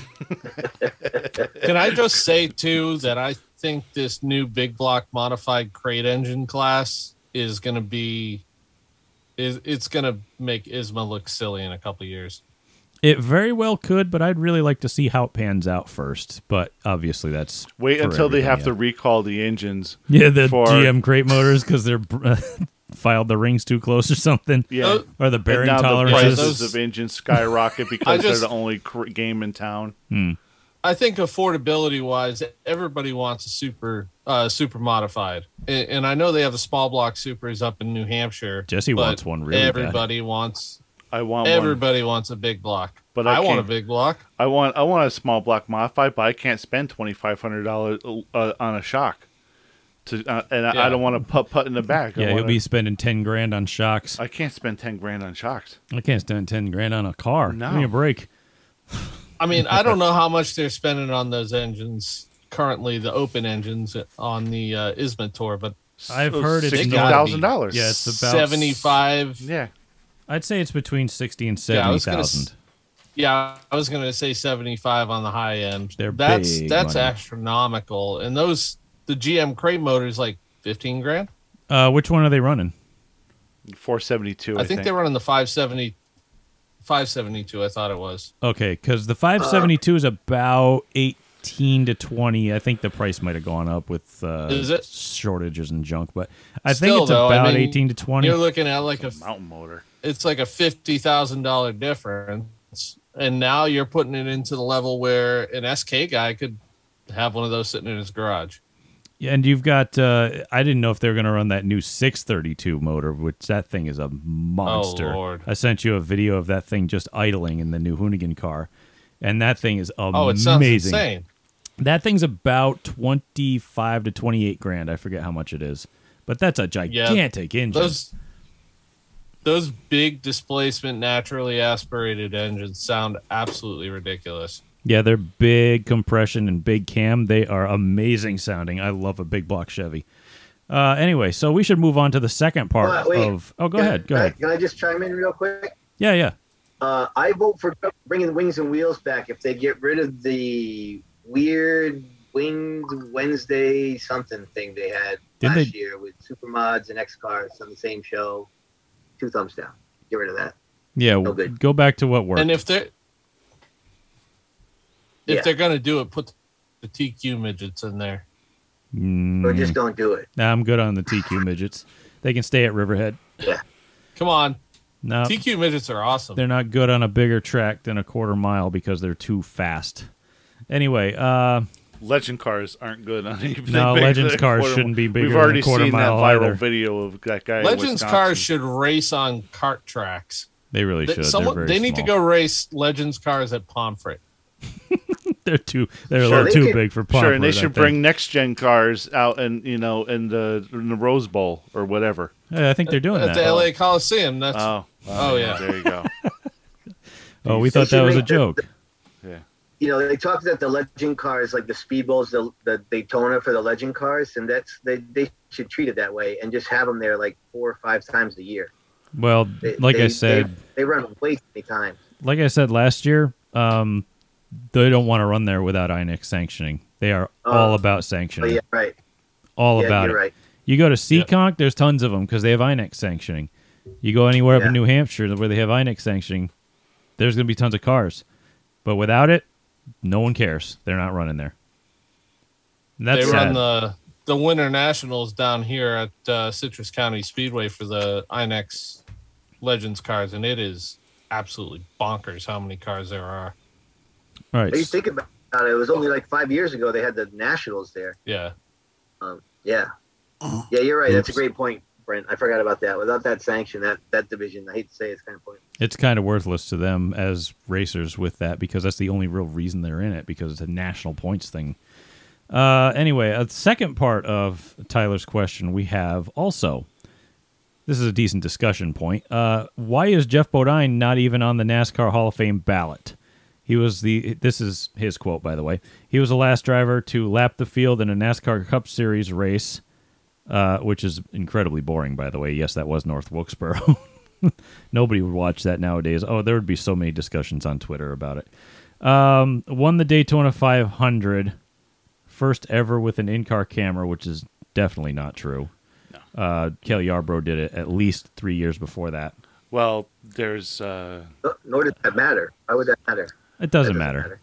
I just say too that I think this new big block modified crate engine class is going to be is it's going to make ISMA look silly in a couple years. It very well could, but I'd really like to see how it pans out first. But obviously, that's Wait until they have everybody to recall the engines. Yeah, the for- GM crate motors because they're uh, filed the rings too close or something. Yeah. or the bearing now the tolerances. prices of engines skyrocket because just- they're the only cr- game in town. I think affordability wise, everybody wants a super uh, super modified, and, and I know they have the small block supers up in New Hampshire. Jesse wants one really bad. Everybody wants. I want one. Everybody wants a big block, But but I I, want a big block. I want I want a small block modified, but I can't spend twenty five hundred dollars uh, on a shock. To uh, and I, I don't want to put put in the back. I yeah, he'll be spending ten grand on shocks. I can't spend ten grand on shocks. I can't spend ten grand on a car. No. Give me a break. I mean, I don't know how much they're spending on those engines currently, the open engines on the uh, ISMA tour, but I've heard it's sixty not- thousand dollars. Yeah, it's about seventy-five. yeah. I'd say it's between sixty and Yeah, I was gonna s- thousand. Yeah, I was gonna say seventy-five on the high end. They're that's big that's money. astronomical, and those the GM crate motors like fifteen grand. Uh, which one are they running? Four seventy two. I, think, they're running the 570, 572. I thought it was. Okay, because the 572 is about 18 to 20. I think the price might have gone up with uh, Is it? shortages and junk, but I Still, think it's though, I about mean, 18 to 20. You're looking at like a mountain motor. it's like a fifty thousand dollar difference, and now you're putting it into the level where an SK guy could have one of those sitting in his garage. Yeah, and you've got. Uh, I didn't know if they were going to run that new 632 motor, which that thing is a monster. Oh, Lord. I sent you a video of that thing just idling in the new Hoonigan car, and that thing is amazing. Oh, it sounds insane. That thing's about 25 to 28 grand. I forget how much it is, but that's a gigantic engine. Those those big displacement, naturally aspirated engines sound absolutely ridiculous. Yeah, they're big compression and big cam. They are amazing sounding. I love a big block Chevy. Uh, anyway, so we should move on to the second part Well, wait. of. Oh, go Can- ahead. Go can I- ahead. Can I just chime in real quick? Yeah, yeah. Uh, I vote for bringing the wings and wheels back if they get rid of the weird winged Wednesday something thing they had Didn't last they- year with Super Mods and X cars on the same show. Two thumbs down. Get rid of that. Yeah, No good. go back to what worked. And if they're if Yeah. they're gonna do it, put the TQ midgets in there. Or Mm, just don't do it. nah, I'm good on the TQ midgets. They can stay at Riverhead. Yeah. Come on, No, TQ midgets are awesome. they're not good on a bigger track than a quarter mile because they're too fast. Anyway, uh, Legend cars aren't good on anything. No, Legends than cars quarter shouldn't be mile. bigger We've than already quarter seen that viral either. video of that guy. Legends Wisconsin. cars should race on cart tracks. they really They, should. someone, they're they very need to go race Legends cars at Pomfret. They're too. They're a little They too could- big for Sure, and they should bring next gen cars out and you know in the in the Rose Bowl or whatever. Yeah, I think they're doing at that. the LA Coliseum. That's Oh, Oh, yeah. there you go. Oh, we thought that was a make the- joke. Yeah, You know, they talked about the legend cars, like the Speedbowls, the, the Daytona for the legend cars, and that's they, they should treat it that way and just have them there like four or five times a year. Well, They, like they, I said, they, they run way too many times. like I said last year, um, they don't want to run there without INEX sanctioning. They are all Oh. about Oh sanctioning. yeah, right. all yeah, about you're it. right. You go to Seekonk, there's tons of them because they have INEX sanctioning. You go anywhere up in New Hampshire where they have INEX sanctioning, there's going to be tons of cars. But without it, no one cares. They're not running there. And that's they sad. run the the Winter Nationals down here at uh, Citrus County Speedway for the INEX Legends cars, and it is absolutely bonkers how many cars there are. All right. But you think about it, it was only like five years ago they had the Nationals there. Yeah, Um, yeah, yeah, you're right. That's a great point, Brent. I forgot about that. Without that sanction, that that division, I hate to say, it's kind of pointless. It's kind of worthless to them as racers with that because that's the only real reason they're in it because it's a national points thing. Uh, anyway, a second part of Tyler's question we have also. This is a decent discussion point. Uh, why is Geoff Bodine not even on the NASCAR Hall of Fame ballot? He was the. This is his quote, by the way. He was the last driver to lap the field in a NASCAR Cup Series race, uh, which is incredibly boring, by the way. Yes, that was North Wilkesboro. Nobody would watch that nowadays. Oh, there would be so many discussions on Twitter about it. Um, won the Daytona 500, first ever with an in-car camera, which is definitely not true. Uh, Kelly Yarborough did it at least three years before that. Well, there's uh, No- Nor does that matter. Why would that matter? It doesn't That matter.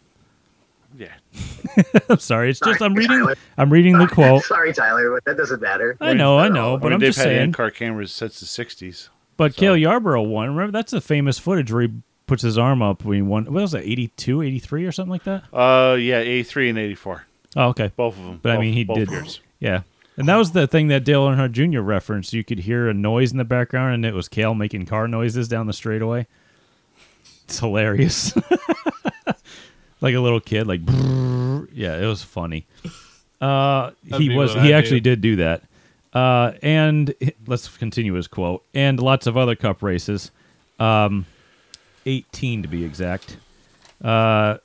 yeah. I'm sorry. It's just I'm reading. Tyler. I'm reading the quote. Sorry, Tyler, but that doesn't matter. I know, I know, I but mean, I'm they've just had saying. in-car cameras since the '60s. But Cale Yarborough won. Remember, that's the famous footage where he puts his arm up when he won. What was that, 82, 83 or something like that? Uh, yeah, '83 and '84, Oh, okay. both of them. But I mean, he both did. years. Yeah. And that was the thing that Dale Earnhardt Jr. referenced. You could hear a noise in the background, and it was Cale making car noises down the straightaway. It's hilarious. like a little kid, like, brrr. yeah, it was funny. Uh, he was. He I actually do. did do that. Uh, and let's continue his quote. And lots of other cup races, um, eighteen to be exact. Uh,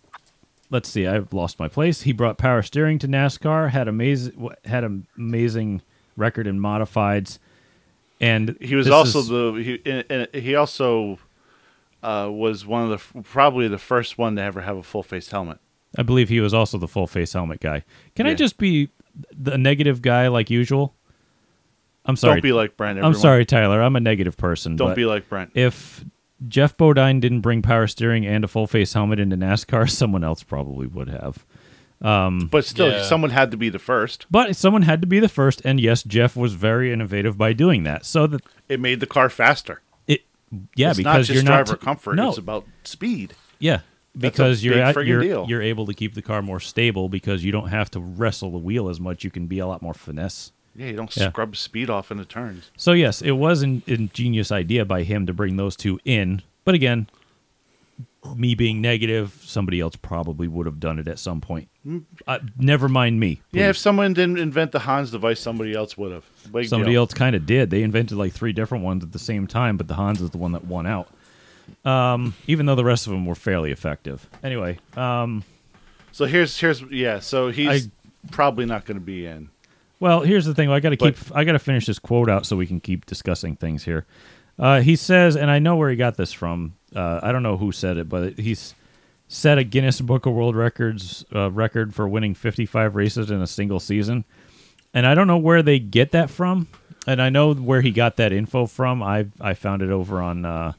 let's see. I've lost my place. He brought power steering to NASCAR. Had amazing had an amazing record in modifieds. And He was also is- the he he also uh, was one of the probably the first one to ever have a full face helmet. I believe he was also the full face helmet guy. Can I just be the negative guy like usual? I'm sorry. Don't be like Brent. I'm sorry, Tyler. I'm a negative person. Don't be like Brent. If Geoff Bodine didn't bring power steering and a full face helmet into NASCAR, someone else probably would have. But still, Yeah. someone had to be the first. But someone had to be the first, and yes, Geoff was very innovative by doing that. So that It made the car faster. Yeah, it's because not just you're not driver comfort. No, It's about speed. yeah, because you're at, you're deal. you're able to keep the car more stable because you don't have to wrestle the wheel as much. You can be a lot more finesse. Yeah, you don't Yeah. scrub speed off in the turns. So yes, it was an ingenious idea by him to bring those two in. But again, me being negative, somebody else probably would have done it at some point. Uh, never mind me. Yeah, if someone didn't invent the Hans device, somebody else would have. Big somebody deal. else kind of did. They invented like three different ones at the same time, but the Hans is the one that won out. Um, even though the rest of them were fairly effective. Anyway, um, So here's here's yeah. So he's I- probably not going to be in. Well, here's the thing. I got to keep. But- I got to finish this quote out so we can keep discussing things here. Uh, he says, and I know where he got this from. Uh, I don't know who said it, but he's set a Guinness Book of World Records uh, record for winning 55 races in a single season. And I don't know where they get that from. And I know where he got that info from. I I found it over on uh,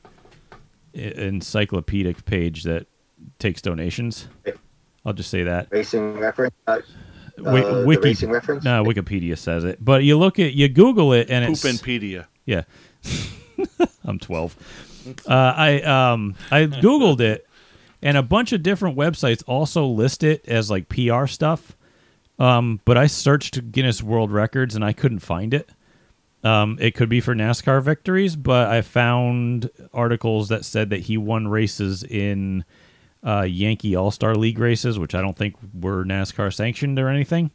encyclopedic page that takes donations. I'll just say that. Racing reference. Uh, Wi- uh, Wiki, racing reference. No, Wikipedia says it. But you look at you Google it and it's Poopinpedia. yeah. I'm 12. Uh, I um I googled it, and a bunch of different websites also list it as like PR stuff. Um, but I searched Guinness World Records and I couldn't find it. Um, it could be for NASCAR victories, but I found articles that said that he won races in uh, Yankee All Star League races, which I don't think were NASCAR sanctioned or anything,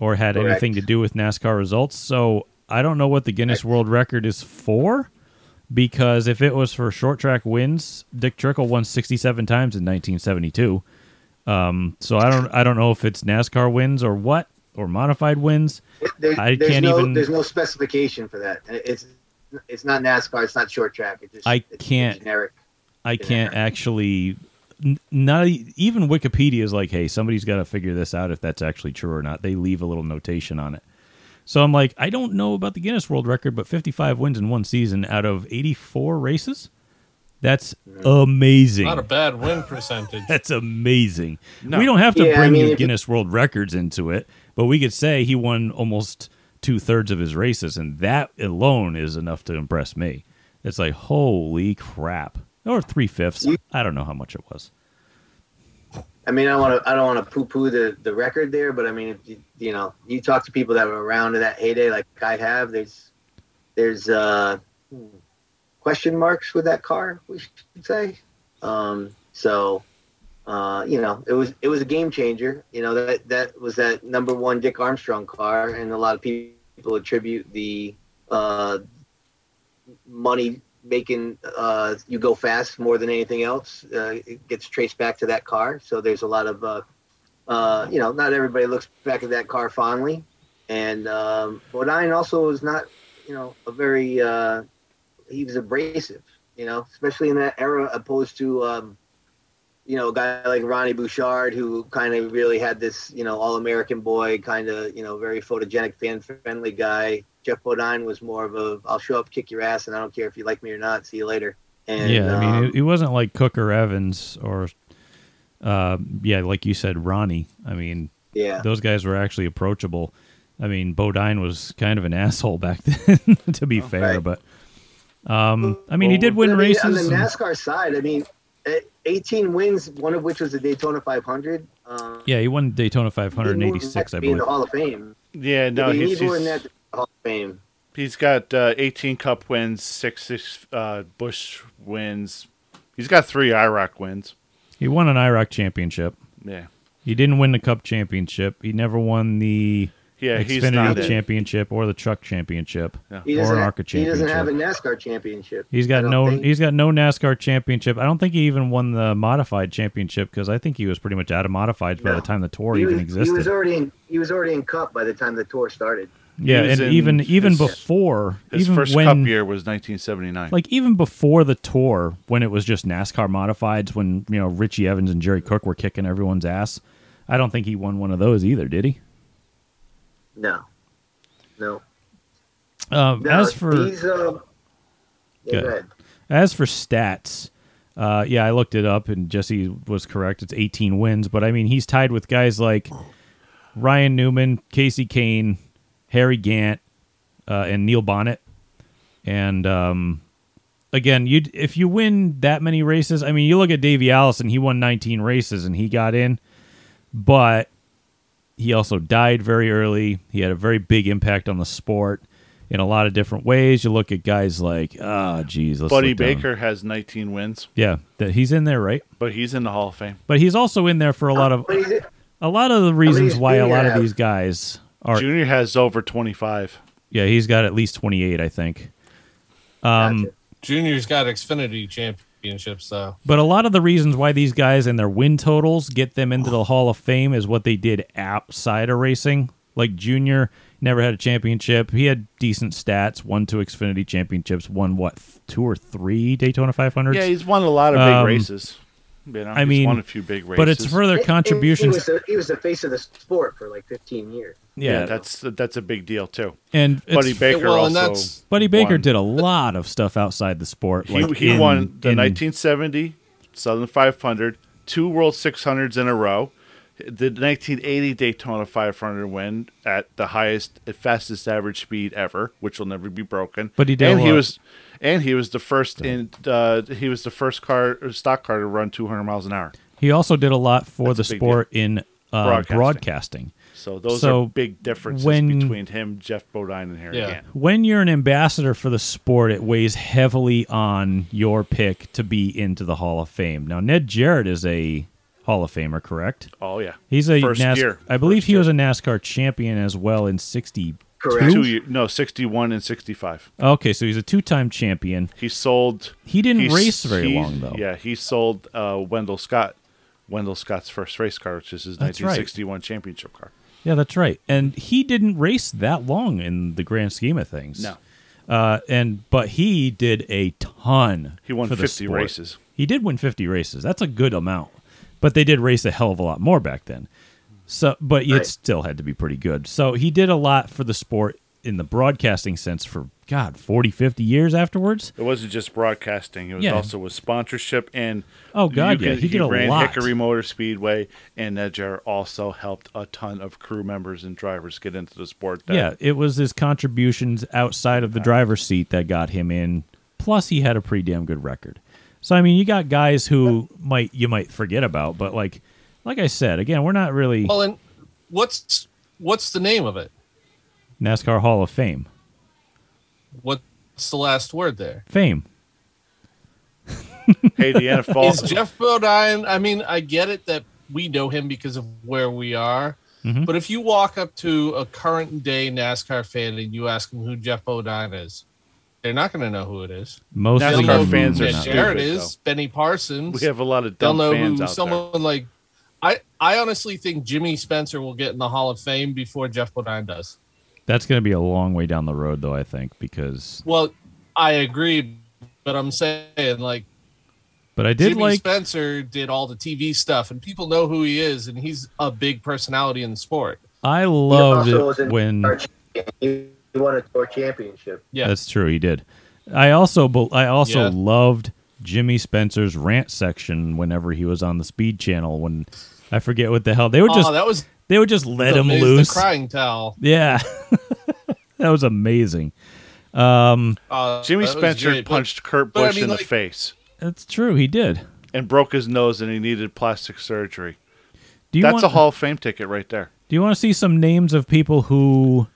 or had Correct. anything to do with NASCAR results. So I don't know what the Guinness World Record is for, because if it was for short track wins, Dick Trickle won 67 times in 1972. Um, so I don't I don't know if it's NASCAR wins or what or modified wins. There- I there's can't no, even- There's no specification for that. It's it's not NASCAR. It's not short track. It's just I can't- generic. I can't actually. Not even Wikipedia is like, hey, somebody's got to figure this out if that's actually true or not. They leave a little notation on it. So I'm like, I don't know about the Guinness World Record, but 55 wins in one season out of 84 races. That's amazing. Not a bad win percentage. That's amazing. No. We don't have to Yeah, I bring mean, the if- Guinness World Records into it, but we could say he won almost two thirds of his races, and that alone is enough to impress me. It's like holy crap, or three fifths. I don't know how much it was. I mean, I want to. I don't want to poo-poo the, the record there, but I mean, if you, you know, you talk to people that were around in that heyday, like I have. There's, there's uh, question marks with that car. We should say. Um, so, uh, you know, it was it was a game changer. You know that that was that number one Dick Armstrong car, and a lot of people attribute the uh, money making uh, you go fast more than anything else. Uh, it gets traced back to that car. So there's a lot of, uh, uh, you know, not everybody looks back at that car fondly. And um, Bodine also was not, you know, a very, uh, he was abrasive, you know, especially in that era opposed to, um, you know, a guy like Ronnie Bouchard, who kind of really had this, you know, all American boy, kind of, you know, very photogenic, fan friendly guy. Geoff Bodine was more of a, I'll show up, kick your ass, and I don't care if you like me or not. See you later. And, yeah, I mean, um, it, it wasn't like Cook or Evans or, uh, yeah, like you said, Ronnie. I mean, yeah. those guys were actually approachable. I mean, Bodine was kind of an asshole back then, to be fair, Right. but. Um, I mean, he did win I mean, races. On the and- NASCAR side, I mean, eh, 18 wins, one of which was the Daytona 500. Um, yeah, he won Daytona 500 in he moved 86, to I be in believe. the Hall of Fame. Yeah, no, he he's more than that he's, to be in the Hall of Fame. he's got uh, 18 Cup wins, six six uh, Busch wins. He's got three IROC wins. He won an IROC championship. Yeah, He didn't win the Cup championship. He never won the yeah, he's Xfinity not it. championship or the Truck championship He or doesn't, an ha- ARCA he doesn't have a NASCAR championship. He's I got no. think. He's got no NASCAR championship. I don't think he even won the modified championship because I think he was pretty much out of modifieds by the time the tour he even was, existed. He was already in. He was already in Cup by the time the tour started. Yeah, was and even even his- before His even first when Cup year was 1979. like even before the tour when it was just NASCAR modifieds when you know Richie Evans and Jerry Cook were kicking everyone's ass. I don't think he won one of those either, did he? No, no. Um, no as for he's, uh, yeah, Good. go ahead. As for stats, uh, yeah, I looked it up and Jesse was correct. It's 18 wins, but I mean, he's tied with guys like Ryan Newman, Kasey Kahne, Harry Gant, uh, and Neil Bonnett. And um, again, you if you win that many races, I mean, you look at Davey Allison, he won 19 races and he got in, but he also died very early. He had a very big impact on the sport in a lot of different ways. You look at guys like, ah, geez, Buddy. Baker has 19 wins, Yeah, that he's in there, right? but he's in the Hall of Fame. But he's also in there for a lot of a lot of the reasons why a lot of these guys are. Junior has over 25. Yeah, he's got at least twenty eight, I think. Um, Gotcha. Junior's got Xfinity championships, though. But a lot of the reasons why these guys and their win totals get them into the Hall of Fame is what they did outside of racing. Like Junior never had a championship. He had decent stats, won two Xfinity championships, won what, two or three Daytona 500s? Yeah, he's won a lot of big Um, races. You know, I he's mean, won a few big races. but it's for their And- and contributions. He was, the, he was the face of the sport for like 15 years. Yeah, yeah, that's that's a big deal too. and Buddy Baker well, and also. that's- Buddy Baker won. did a lot of stuff outside the sport. He, like he in- won the in- 1970 Southern 500, two World 600s in a row, the 1980 Daytona 500 win at the highest, fastest average speed ever, which will never be broken. But he did and he was, and he was the first in. Uh, he was the first car stock car to run 200 miles an hour. He also did a lot for That's the a big sport in uh, Broadcasting. broadcasting. So those So are big differences when- between him, Geoff Bodine, and Harry Yeah. Gant. When you're an ambassador for the sport, it weighs heavily on your pick to be into the Hall of Fame. Now, Ned Jarrett is a Hall of Famer, correct? Oh yeah, He's a first NAS- year. I believe First he year. was a NASCAR champion as well in '60. Correct. two year, no 61 and 65. Okay, so he's a two-time champion. He sold. He didn't he- race very he- long though. Yeah, he sold uh, Wendell Scott, Wendell Scott's first race car, which is his That's right. 1961 championship car. Yeah, that's right. And he didn't race that long in the grand scheme of things. No. Uh, and but he did a ton. He won 50 sport. races. He did win 50 races. That's a good amount. But they did race a hell of a lot more back then. So, but it still had to be pretty good. So he did a lot for the sport in the broadcasting sense for God, 40, 50 years afterwards. It wasn't just broadcasting; it was Yeah. also with sponsorship and. Oh, God, you yeah, he did a ran lot. Hickory Motor Speedway, and Edger also helped a ton of crew members and drivers get into the sport. That, Yeah, it was his contributions outside of the driver's seat that got him in. Plus, he had a pretty damn good record. So, I mean, you got guys who might you might forget about, but like, like I said, again, we're not really Well, and what's what's the name of it? NASCAR Hall of Fame. What's the last word there? Fame. Hey, the NFL. Is Geoff Bodine? I mean, I get it that we know him because of where we are. Mhm. But if you walk up to a current day NASCAR fan and you ask them who Geoff Bodine is, they're not going to know who it is. Most NASCAR know fans who are Nick stupid, Jarrett is, though. Benny Parsons. we have a lot of They'll dumb know fans who out someone like. I I honestly think Jimmy Spencer will get in the Hall of Fame before Geoff Bodine does. That's going to be a long way down the road, though. I think because, Well, I agree, but I'm saying like but I did Jimmy like Spencer did all the TV stuff, and people know who he is, and he's a big personality in the sport. I loved it when our- he won a tour championship. Yeah, That's true. He did. I also bel- I also Yeah. loved Jimmy Spencer's rant section whenever he was on the Speed Channel. When I forget what the hell they would oh, just oh, that was they would just let the, him loose. The crying towel. Yeah, that was amazing. Um, Uh, Jimmy Spencer great, but- punched Kurt but I Busch mean, in like- the face that's true. He did. and broke his nose, and he needed plastic surgery. Do you That's want a Hall of Fame ticket right there. Do you want to see some names of people who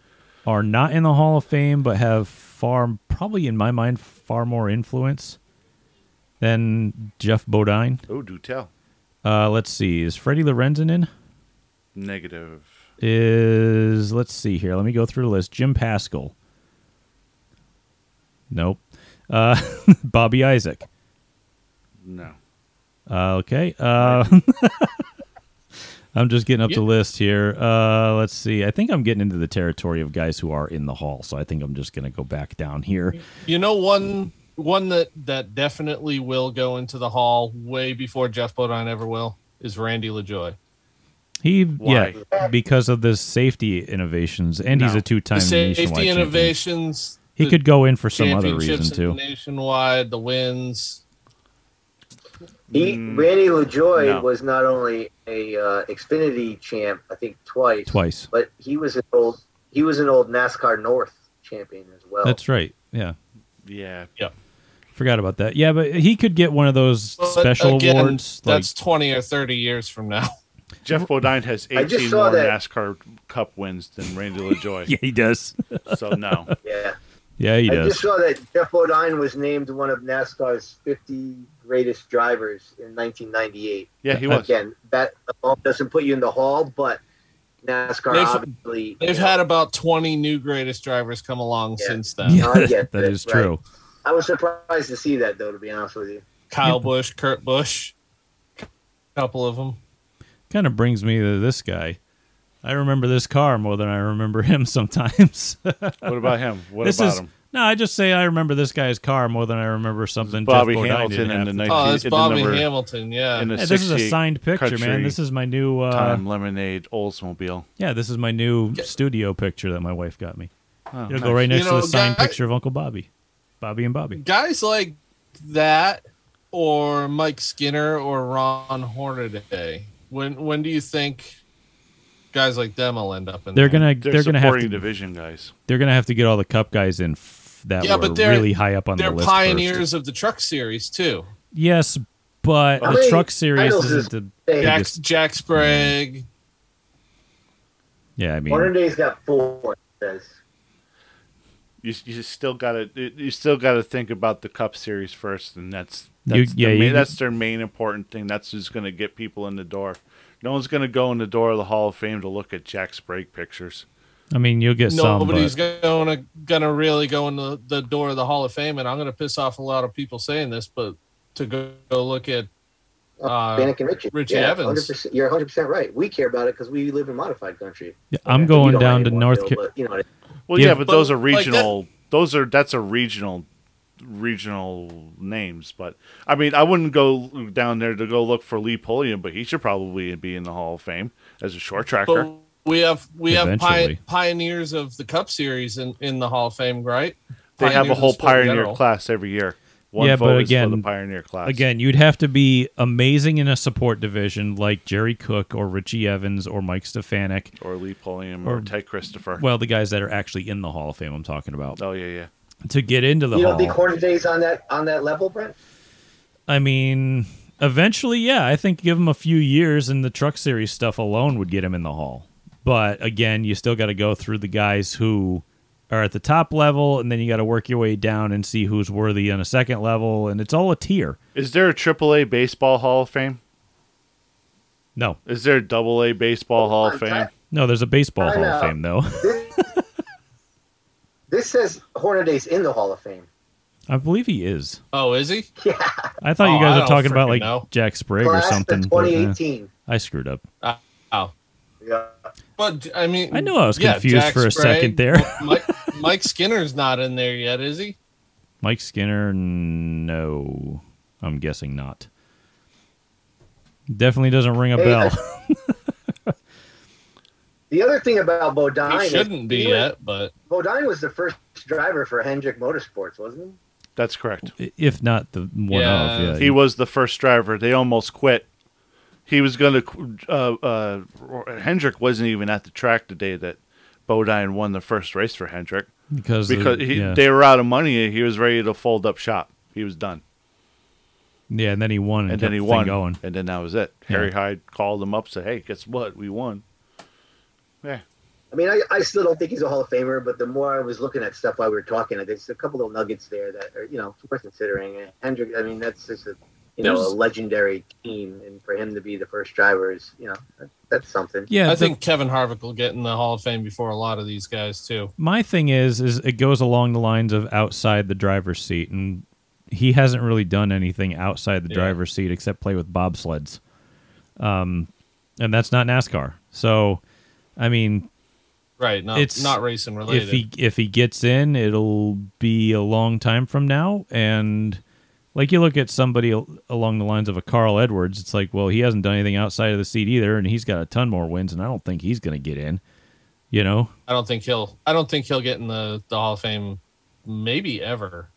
are not in the Hall of Fame but have far, probably in my mind, far more influence than Geoff Bodine? Oh, do tell. Uh, let's see. Is Freddie Lorenzen in? Negative. is let's see here. Let me go through the list. Jim Paschal. Nope. Uh, Bobby Isaac. No. Uh, okay. Uh, I'm just getting up the list here. Uh, let's see. I think I'm getting into the territory of guys who are in the hall, so I think I'm just going to go back down here. You know, one one that that definitely will go into the hall way before Geoff Bodine ever will is Randy LaJoie. He, Why? yeah, because of the safety innovations, and he's a two-time The nationwide safety champion. innovations. He could go in for some other reason too. Nationwide, the wins. He Randy LaJoie no. was not only a uh, Xfinity champ, I think twice, Twice. but he was an old he was an old NASCAR North champion as well. That's right. Yeah. Yeah. Yeah. Forgot about that. Yeah, but he could get one of those But special again, awards. Like, That's twenty or thirty years from now. Geoff Bodine has 18 more that- NASCAR Cup wins than Randy LaJoie. yeah, he does. So no. yeah. yeah, he I does. just saw that Geoff Bodine was named one of NASCAR's 50 greatest drivers in 1998. Yeah, he was. Again, that doesn't put you in the hall, but NASCAR They've- obviously They've you know, had about twenty new greatest drivers come along Yeah. since then. Yeah, I get that that, is right. true. I was surprised to see that though, to be honest with you. Kyle Busch, Kurt Busch, couple of them. Kind of brings me to this guy. I remember this car more than I remember him sometimes. What about him? What this about is him? no, I just say I remember this guy's car more than I remember something. Bobby Jeff Hamilton didn't in the to- 19 Oh, that's in the Bobby number- Hamilton. Yeah, in the Hey, this is a signed picture, man. This is my new. Uh, Time Lemonade Oldsmobile. yeah, this is my new studio picture that my wife got me. Oh, It'll go right next You to the signed guy- picture of Uncle Bobby, Bobby and Bobby. guys like that, or Mike Skinner, or Ron Hornaday. When when do you think guys like them will end up in? They're there? gonna They're, they're gonna have to division guys. they're gonna have to get all the Cup guys in f- that Yeah, were but they're- really high up on the They're list. pioneers First. of the truck series too. Yes, but How the many Truck Series isn't is- the Jack, biggest. Jack Sprague. Yeah, I mean, Hornaday's got four. it Says. You, you still gotta you still gotta think about the Cup Series first, and that's You- that's yeah, their you- main, that's their main important thing. That's who's gonna get people in the door. No one's gonna go in the door of the Hall of Fame to look at Jack Sprague pictures. I mean, you'll get some, Nobody's but gonna gonna really go in the, the door of the Hall of Fame, and I'm gonna piss off a lot of people saying this, but to go, go look at uh, Bannock and Richie. Richie yeah, Evans. 100%, you're 100 percent right. We care about it because we live in modified country. Yeah, I'm You going down to North Bill, Ca- but, you know, Well, Yeah, yeah, but but those are like that- regional. those are that's a regional regional names. But I mean, I wouldn't go down there to go look for Lee Pulliam, but he should probably be in the Hall of Fame as a short tracker. But we have we have pi- pioneers of the Cup Series in, in the Hall of Fame, right? they have a whole pioneer class every year. One Yeah, but again, for the pioneer class. Again, you'd have to be amazing in a support division like Jerry Cook or Richie Evans or Mike Stefanik. or Lee Pulliam or, or- Ted Christopher. Well, the guys that are actually in the Hall of Fame, I'm talking about. oh yeah, yeah. To get into the you don't Hall, think Hornaday's on that on that level, Brent? I mean, eventually, yeah, I think give him a few years and the Truck Series stuff alone would get him in the Hall. But again, you still got to go through the guys who are at the top level, and then you got to work your way down and see who's worthy on a second level, and it's all a tier. Is there a AAA baseball Hall of Fame? No, Is there a Double A baseball oh, Hall of Fame? no, there's a baseball Hall of. Fame though. This, this says Hornaday's in the Hall of Fame. I believe he is. Oh, is he? Yeah, I thought Oh, you guys were talking about like know. Jack Sprague or something. of but, eh, 2018. I screwed up. Uh, oh, Yeah. but I mean, I knew I was yeah, confused Jack for a Sprague, second there. Mike, Mike Skinner's not in there yet, is he? Mike Skinner, no, I'm guessing not. Definitely doesn't ring a Hey, bell. The other thing about Bodine He shouldn't be he was- yet, but Bodine was the first driver for Hendrick Motorsports, wasn't he? That's correct. if not the one Yeah. of. Yeah, He was the first driver. They almost quit. He was going to. Uh, uh, Hendrick wasn't even at the track the day that Bodine won the first race for Hendrick because of- because he, yeah. they were out of money. He was ready to fold up shop. He was done, yeah, and then he won and, and then he the won. going. And then that was it. Yeah. Harry Hyde called him up, said, "Hey, guess what? We won." Yeah, I mean, I, I still don't think he's a Hall of Famer, but the more I was looking at stuff while we were talking, there's a couple of little nuggets there that are, you know, worth considering. And Hendrick, I mean, that's just a, you know, There's- a legendary team, and for him to be the first driver is, you know, that, that's something. Yeah, I the- think Kevin Harvick will get in the Hall of Fame before a lot of these guys too. my thing is, is it goes along the lines of outside the driver's seat, and he hasn't really done anything outside the Yeah. driver's seat except play with bobsleds, um, and that's not NASCAR. So, I mean, Right, not It's- not racing related. if he if he gets in, it'll be a long time from now. And like you look at somebody along the lines of a Carl Edwards, it's like, well, he hasn't done anything outside of the seat either, and he's got a ton more wins, and I don't think he's going to get in. You know, I don't think he'll. I don't think he'll get in the, the Hall of Fame. Maybe ever.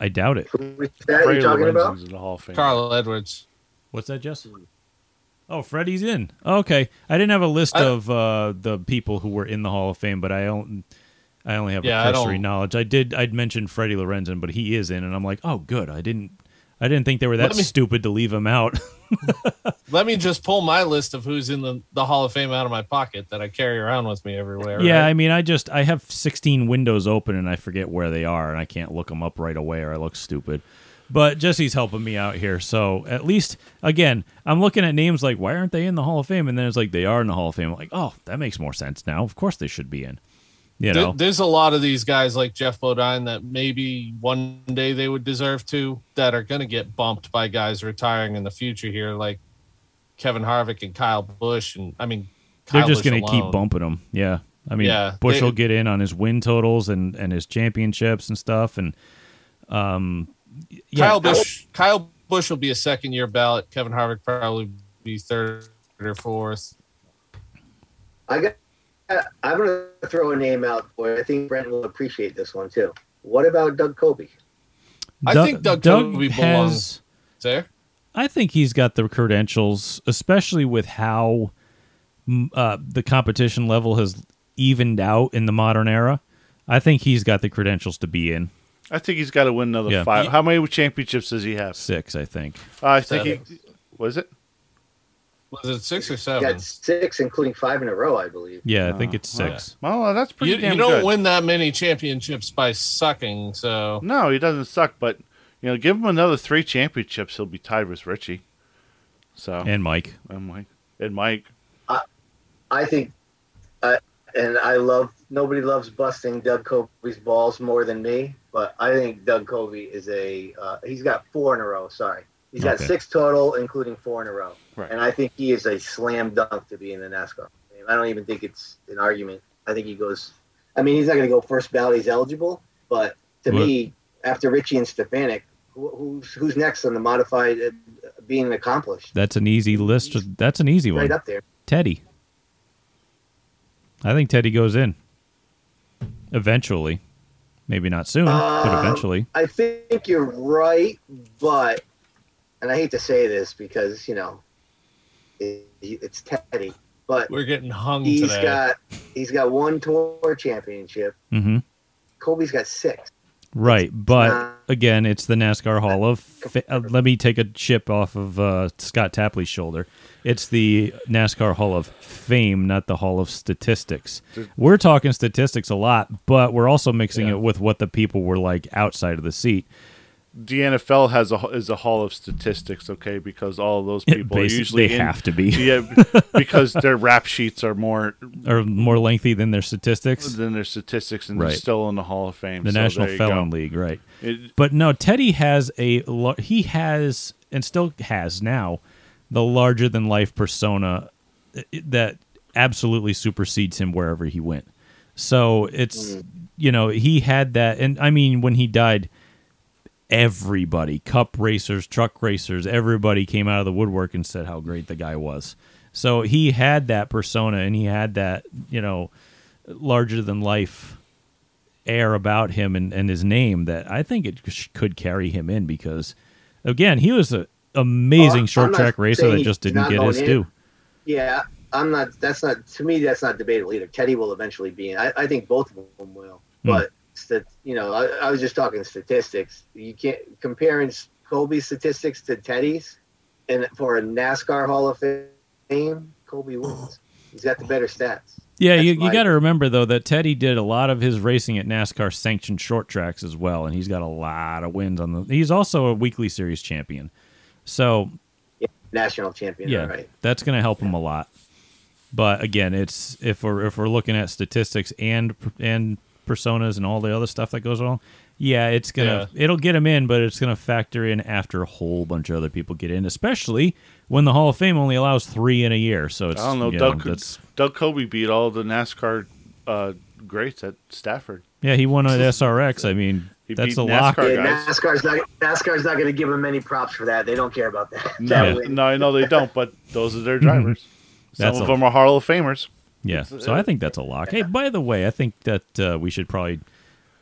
I doubt it. Who's that you talking about? in the Hall of Fame. Carl Edwards. What's that, Jess? Oh, Freddie's in. Okay, I didn't have a list I- of uh, the people who were in the Hall of Fame, but I don't. I only have Yeah, I a cursory don't- knowledge. I did. I'd mentioned Freddie Lorenzen, but he is in, and I'm like, oh, good. I didn't. I didn't think they were that me- stupid to leave him out. Let me just pull my list of who's in the, the Hall of Fame out of my pocket that I carry around with me everywhere. Yeah, right? I mean, I just I have 16 windows open and I forget where they are and I can't look them up right away or I look stupid. But Jesse's helping me out here, so at least again, I'm looking at names like why aren't they in the Hall of Fame? And then it's like they are in the Hall of Fame. I'm like, oh, that makes more sense now. Of course they should be in. You know, there's a lot of these guys like Geoff Bodine that maybe one day they would deserve to that are going to get bumped by guys retiring in the future here, like Kevin Harvick and Kyle Busch, and I mean, they're just going to keep bumping them. Yeah, I mean, Yeah, Busch they- will get in on his win totals and and his championships and stuff, and um, yeah, Kyle Busch, Kyle Busch will be a second year ballot. Kevin Harvick probably be third or fourth. I got. I'm going to throw a name out for you. I think Brent will appreciate this one too. What about Doug Coby? I think Doug Coby belongs there. I think he's got the credentials, especially with how mm, uh, the competition level has evened out in the modern era. I think he's got the credentials to be in I think he's got to win another Yeah. five. How many championships does he have? six. I think. I think he was it. Was it six or seven? got six, including five in a row, I believe. Yeah, I think it's six. Oh, that's pretty You, damn you don't good. win that many championships by sucking. So No, he doesn't suck, but you know, give him another three championships, he'll be tied with Richie. So And Mike. and Mike and Mike. I think, uh, and I love nobody loves busting Doug Coby's balls more than me, but I think Doug Coby is a uh, he's got four in a row. Sorry, he's got Okay. six total, including four in a row, Right. and I think he is a slam dunk to be in the NASCAR. I don't even think it's an argument. I think he goes. I mean, he's not going to go first ballot. He's eligible, But to What- me, after Richie and Stefanik, who, who's who's next on the modified uh, being accomplished? That's an easy list. That's an easy Right one. up there. Teddy. I think Teddy goes in. Eventually. Maybe not soon, but Um, eventually. I think you're right, but and I hate to say this because you know it, it's Teddy, but We're getting hung he's today. got he's got one tour championship. hmm Coby's got six. Right, but again, it's the NASCAR Hall of. Fa- uh, let me take a chip off of uh, Scott Tapley's shoulder. It's the NASCAR Hall of Fame, not the Hall of Statistics. We're talking statistics a lot, but we're also mixing Yeah. it with what the people were like outside of the seat. The NFL has a is a hall of statistics, okay, because all of those people are usually they in- have to be. yeah, because their rap sheets are more Or more lengthy than their statistics. than their statistics, and Right. they're still in the Hall of Fame. the so National there Felon go. League, right? It- But no, Teddy has a he has and still has now the larger than life persona uh, that absolutely supersedes him wherever he went. So it's mm. you know he had that, and I mean when he died, everybody, cup racers, truck racers, everybody came out of the woodwork and said how great the guy was. So he had that persona, and he had that you know larger than life air about him and, and his name that I think it sh- could carry him in because, again, he was an amazing Oh, short track racer that just didn't get his in. due. Yeah, I'm not. That's not to me. That's not debatable either. Teddy will eventually be in. I, I think both of them will. Hmm. But stat, you know, I, I was just talking statistics. You can't comparing Coby's statistics to Teddy's, and for a NASCAR Hall of Fame, Coby wins. He's got the better stats. Yeah, That's you, you got to remember though that Teddy did a lot of his racing at NASCAR sanctioned short tracks as well, and he's got a lot of wins on the. He's also a weekly series champion, so National champion. yeah, right. that's going to help him a lot. But again, it's if we're if we're looking at statistics and and personas and all the other stuff that goes on, yeah, it's gonna it'll get them in, but it's gonna factor in after a whole bunch of other people get in, especially when the Hall of Fame only allows three in a year. So it's I don't know. you Doug, that's Doug Coby beat all the NASCAR uh, greats at Stafford. yeah, he won at SRX. I mean, He that's beat a lock. NASCAR. Yeah. NASCAR's not NASCAR's not going to give him any props for that. They don't care about that. No, That win. no, I know they don't, but those are their drivers. Some Mm-hmm. That's of a- them are Hall of Famers. Yeah, so I think that's a lock. Hey, by the way, I think that uh, we should probably.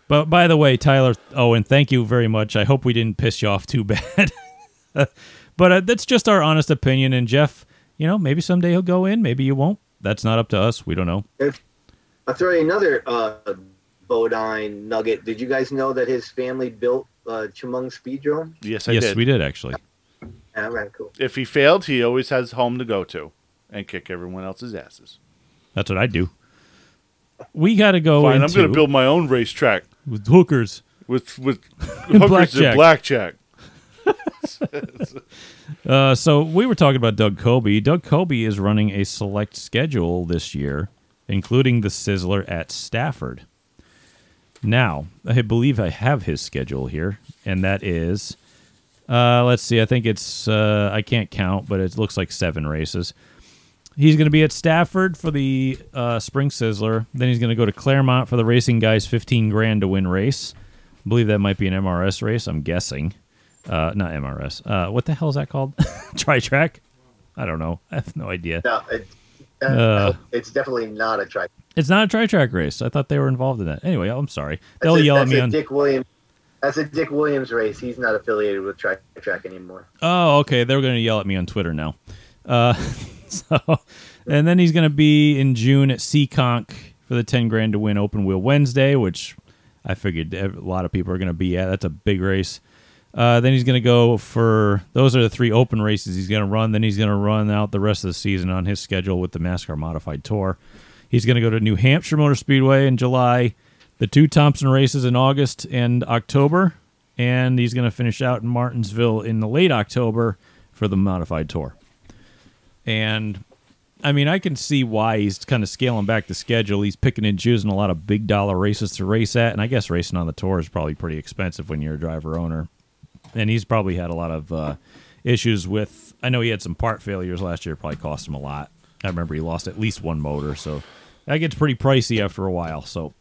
But by the way, Tyler. Oh, and thank you very much. I hope we didn't piss you off too bad. but uh, that's just our honest opinion. And Jeff, you know, maybe someday he'll go in. Maybe you won't. That's not up to us. We don't know. I'll throw you another uh, Bodine nugget. Did you guys know that his family built uh, Chemung Speedrome? Yes, I yes, did. we did actually. All right, cool. If he failed, he always has home to go to and kick everyone else's asses. That's what I do. We got to go Fine, I'm going to build my own racetrack with hookers. with with hookers Blackjack. and blackjack. Uh, so we were talking about Doug Coby. Doug Coby is running a select schedule this year, including the Sizzler at Stafford. Now, I believe I have his schedule here, and that is, uh, let's see, I think it's, uh, I can't count, but it looks like seven races. He's going to be at Stafford for the uh, Spring Sizzler. Then he's going to go to Claremont for the Racing Guys 15 grand to win race. I believe that might be an MRS race, I'm guessing. Uh, not MRS. Uh, what the hell is that called? Tri track? I don't know. I have no idea. No, it, uh, Uh. it's definitely not a track. It's not a tri track race. I thought they were involved in that. Anyway, I'm sorry. They'll a- yell at me on. Dick Williams. That's a Dick Williams race. He's not affiliated with track track anymore. Oh, okay. They're going to yell at me on Twitter now. Uh, so, and then he's going to be in June at Seekonk for the 10 grand to win Open Wheel Wednesday, which I figured a lot of people are going to be at. That's a big race. Uh, then he's going to go for those are the three open races he's going to run. Then he's going to run out the rest of the season on his schedule with the NASCAR Modified Tour. He's going to go to New Hampshire Motor Speedway in July, the two Thompson races in August and October, and he's going to finish out in Martinsville in the late October for the Modified Tour. And I mean, I can see why he's kind of scaling back the schedule. He's picking and choosing a lot of big dollar races to race at, and I guess racing on the tour is probably pretty expensive when you're a driver owner. And he's probably had a lot of uh, issues with. I know he had some part failures last year, probably cost him a lot. I remember he lost at least one motor, so that gets pretty pricey after a while. So,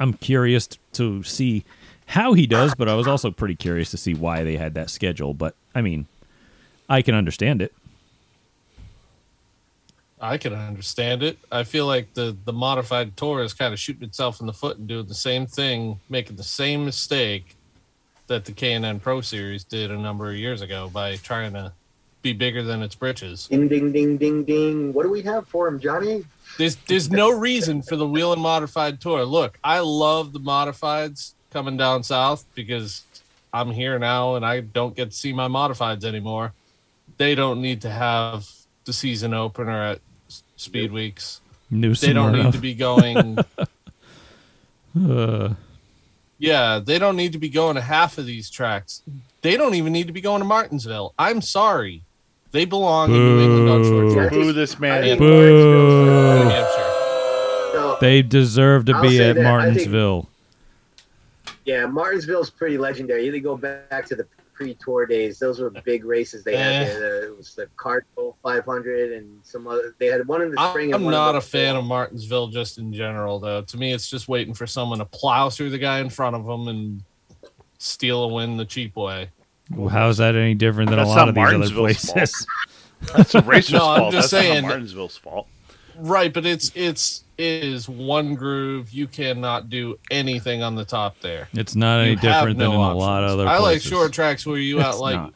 I'm curious to see how he does, but I was also pretty curious to see why they had that schedule. But I mean, I can understand it. I can understand it. I feel like the the modified tour is kind of shooting itself in the foot and doing the same thing, making the same mistake that the K and N Pro Series did a number of years ago by trying to be bigger than its britches. Ding ding ding ding ding. What do we have for him, Johnny? There's there's no reason for the Whelen modified tour. Look, I love the modifieds coming down south because I'm here now and I don't get to see my modifieds anymore. They don't need to have the season opener at speed weeks. New They don't need to be going Uh, Yeah, they don't need to be going to half of these tracks. They don't even need to be going to Martinsville. I'm sorry. They belong in New England on short Boo. this man I is. think Boo. New Hampshire. So, they deserve to I'll be at that. I think- Martinsville. yeah, Martinsville's pretty legendary. You go back to the pre-tour days; those were big races they had. Eh. there. The- it was the Cardinal 500 and some other. They had one in the spring. I'm and one not a fan fall. of Martinsville just in general, though. To me, it's just waiting for someone to plow through the guy in front of them and steal a win the cheap way. Well, how is that any different than a lot of these other places? That's a racer's No, I'm just That's saying- not Martinsville's fault. Right, but it's it's it is one groove. You cannot do anything on the top there. It's not any You have different than no in a lot of other I like short tracks where you out like not.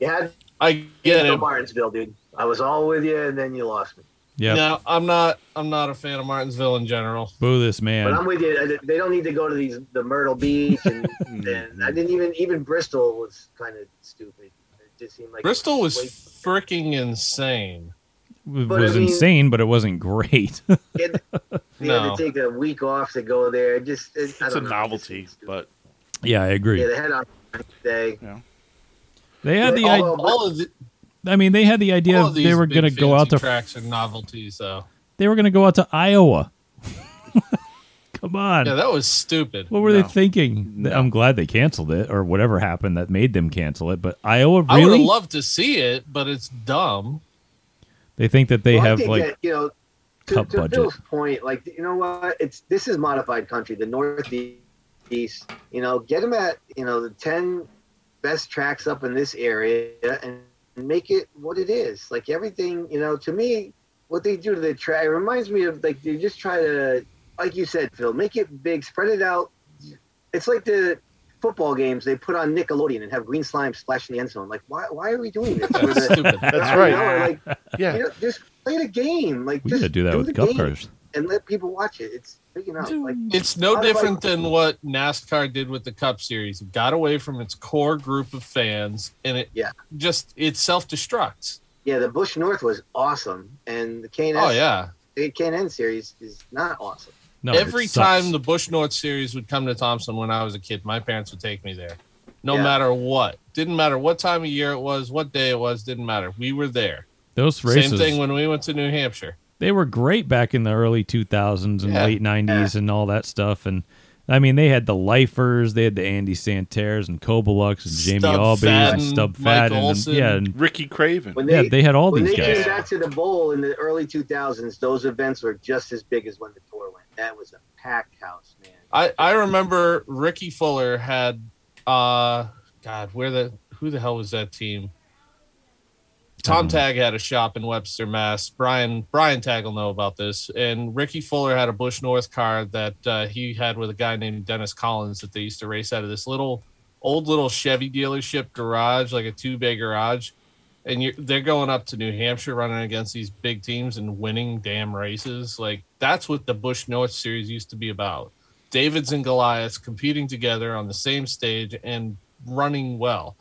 You had I get it. Martinsville, dude. I was all with you, and then you lost me. Yeah. No, I'm not. I'm not a fan of Martinsville in general. Boo this man. But. I'm with you. They don't need to go to these the Myrtle Beach, and, and I didn't even even Bristol was kind of stupid. It just seemed like Bristol was way- freaking insane. It but I was mean- insane, but it wasn't great. It, they No. had to take a week off to go there. It just it, It's a don't know, novelty, seemed stupid. but yeah, I agree. yeah, they had on day. They had the All- idea. All of the, I mean, they had the idea all of of they were going to go fancy out to tracks and novelties. though. they were going to go out to Iowa. Come on. yeah, that was stupid. what were they No. thinking? I'm glad they canceled it or whatever happened that made them cancel it. But Iowa, I would really? have loved to see it, but it's dumb. They think that they Well, have like that, you know to, to budget. Point, like you know what? It's this is modified country, the Northeast. You know, get them at you know the ten best tracks up in this area and make it what it is. Like everything, you know, to me, what they do to the track it reminds me of like they just try to, like you said, Phil, make it big, spread it out. It's like the football games they put on Nickelodeon and have green slime splash in the end zone. Like, why? Why are we doing this? That's the- stupid. that's right. know, or like Yeah. you know, just play the game. Like we just got to do that with the cup cars. and let people watch it. It's big enough. Like It's no different than what NASCAR did with the Cup Series. It got away from its core group of fans, and it Yeah. just it self destructs. yeah, the Busch North was awesome, and the K and Oh yeah. the K and N series is not awesome. No, Every time the Busch North Series would come to Thompson when I was a kid, my parents would take me there. No Yeah. matter what. Didn't matter what time of year it was, what day it was, didn't matter. We were there. those races, Same thing when we went to New Hampshire. they were great back in the early 2000s and Yeah. late 90s and all that stuff. And I mean, they had the lifers, they had the Andy Santerres and Kobalux and Jamie Stub Albee and Stub Mike Fadden. And, Olson. yeah, and, Ricky Craven. When yeah, they, they had all these guys. when they came back to the bowl in the early 2000s, those events were just as big as when the tour went. That was a packed house, man. I, I remember Ricky Fuller had uh God, where the who the hell was that team? Tom Mhm. Tag had a shop in Webster, Mass. Brian Brian Tag will know about this. And Ricky Fuller had a Busch North car that uh, he had with a guy named Dennis Collins that they used to race out of this little old little Chevy dealership garage, like a two bay garage. And you're, they're going up to New Hampshire running against these big teams and winning damn races. Like that's what the Busch North series used to be about. Davids and Goliaths competing together on the same stage and running well.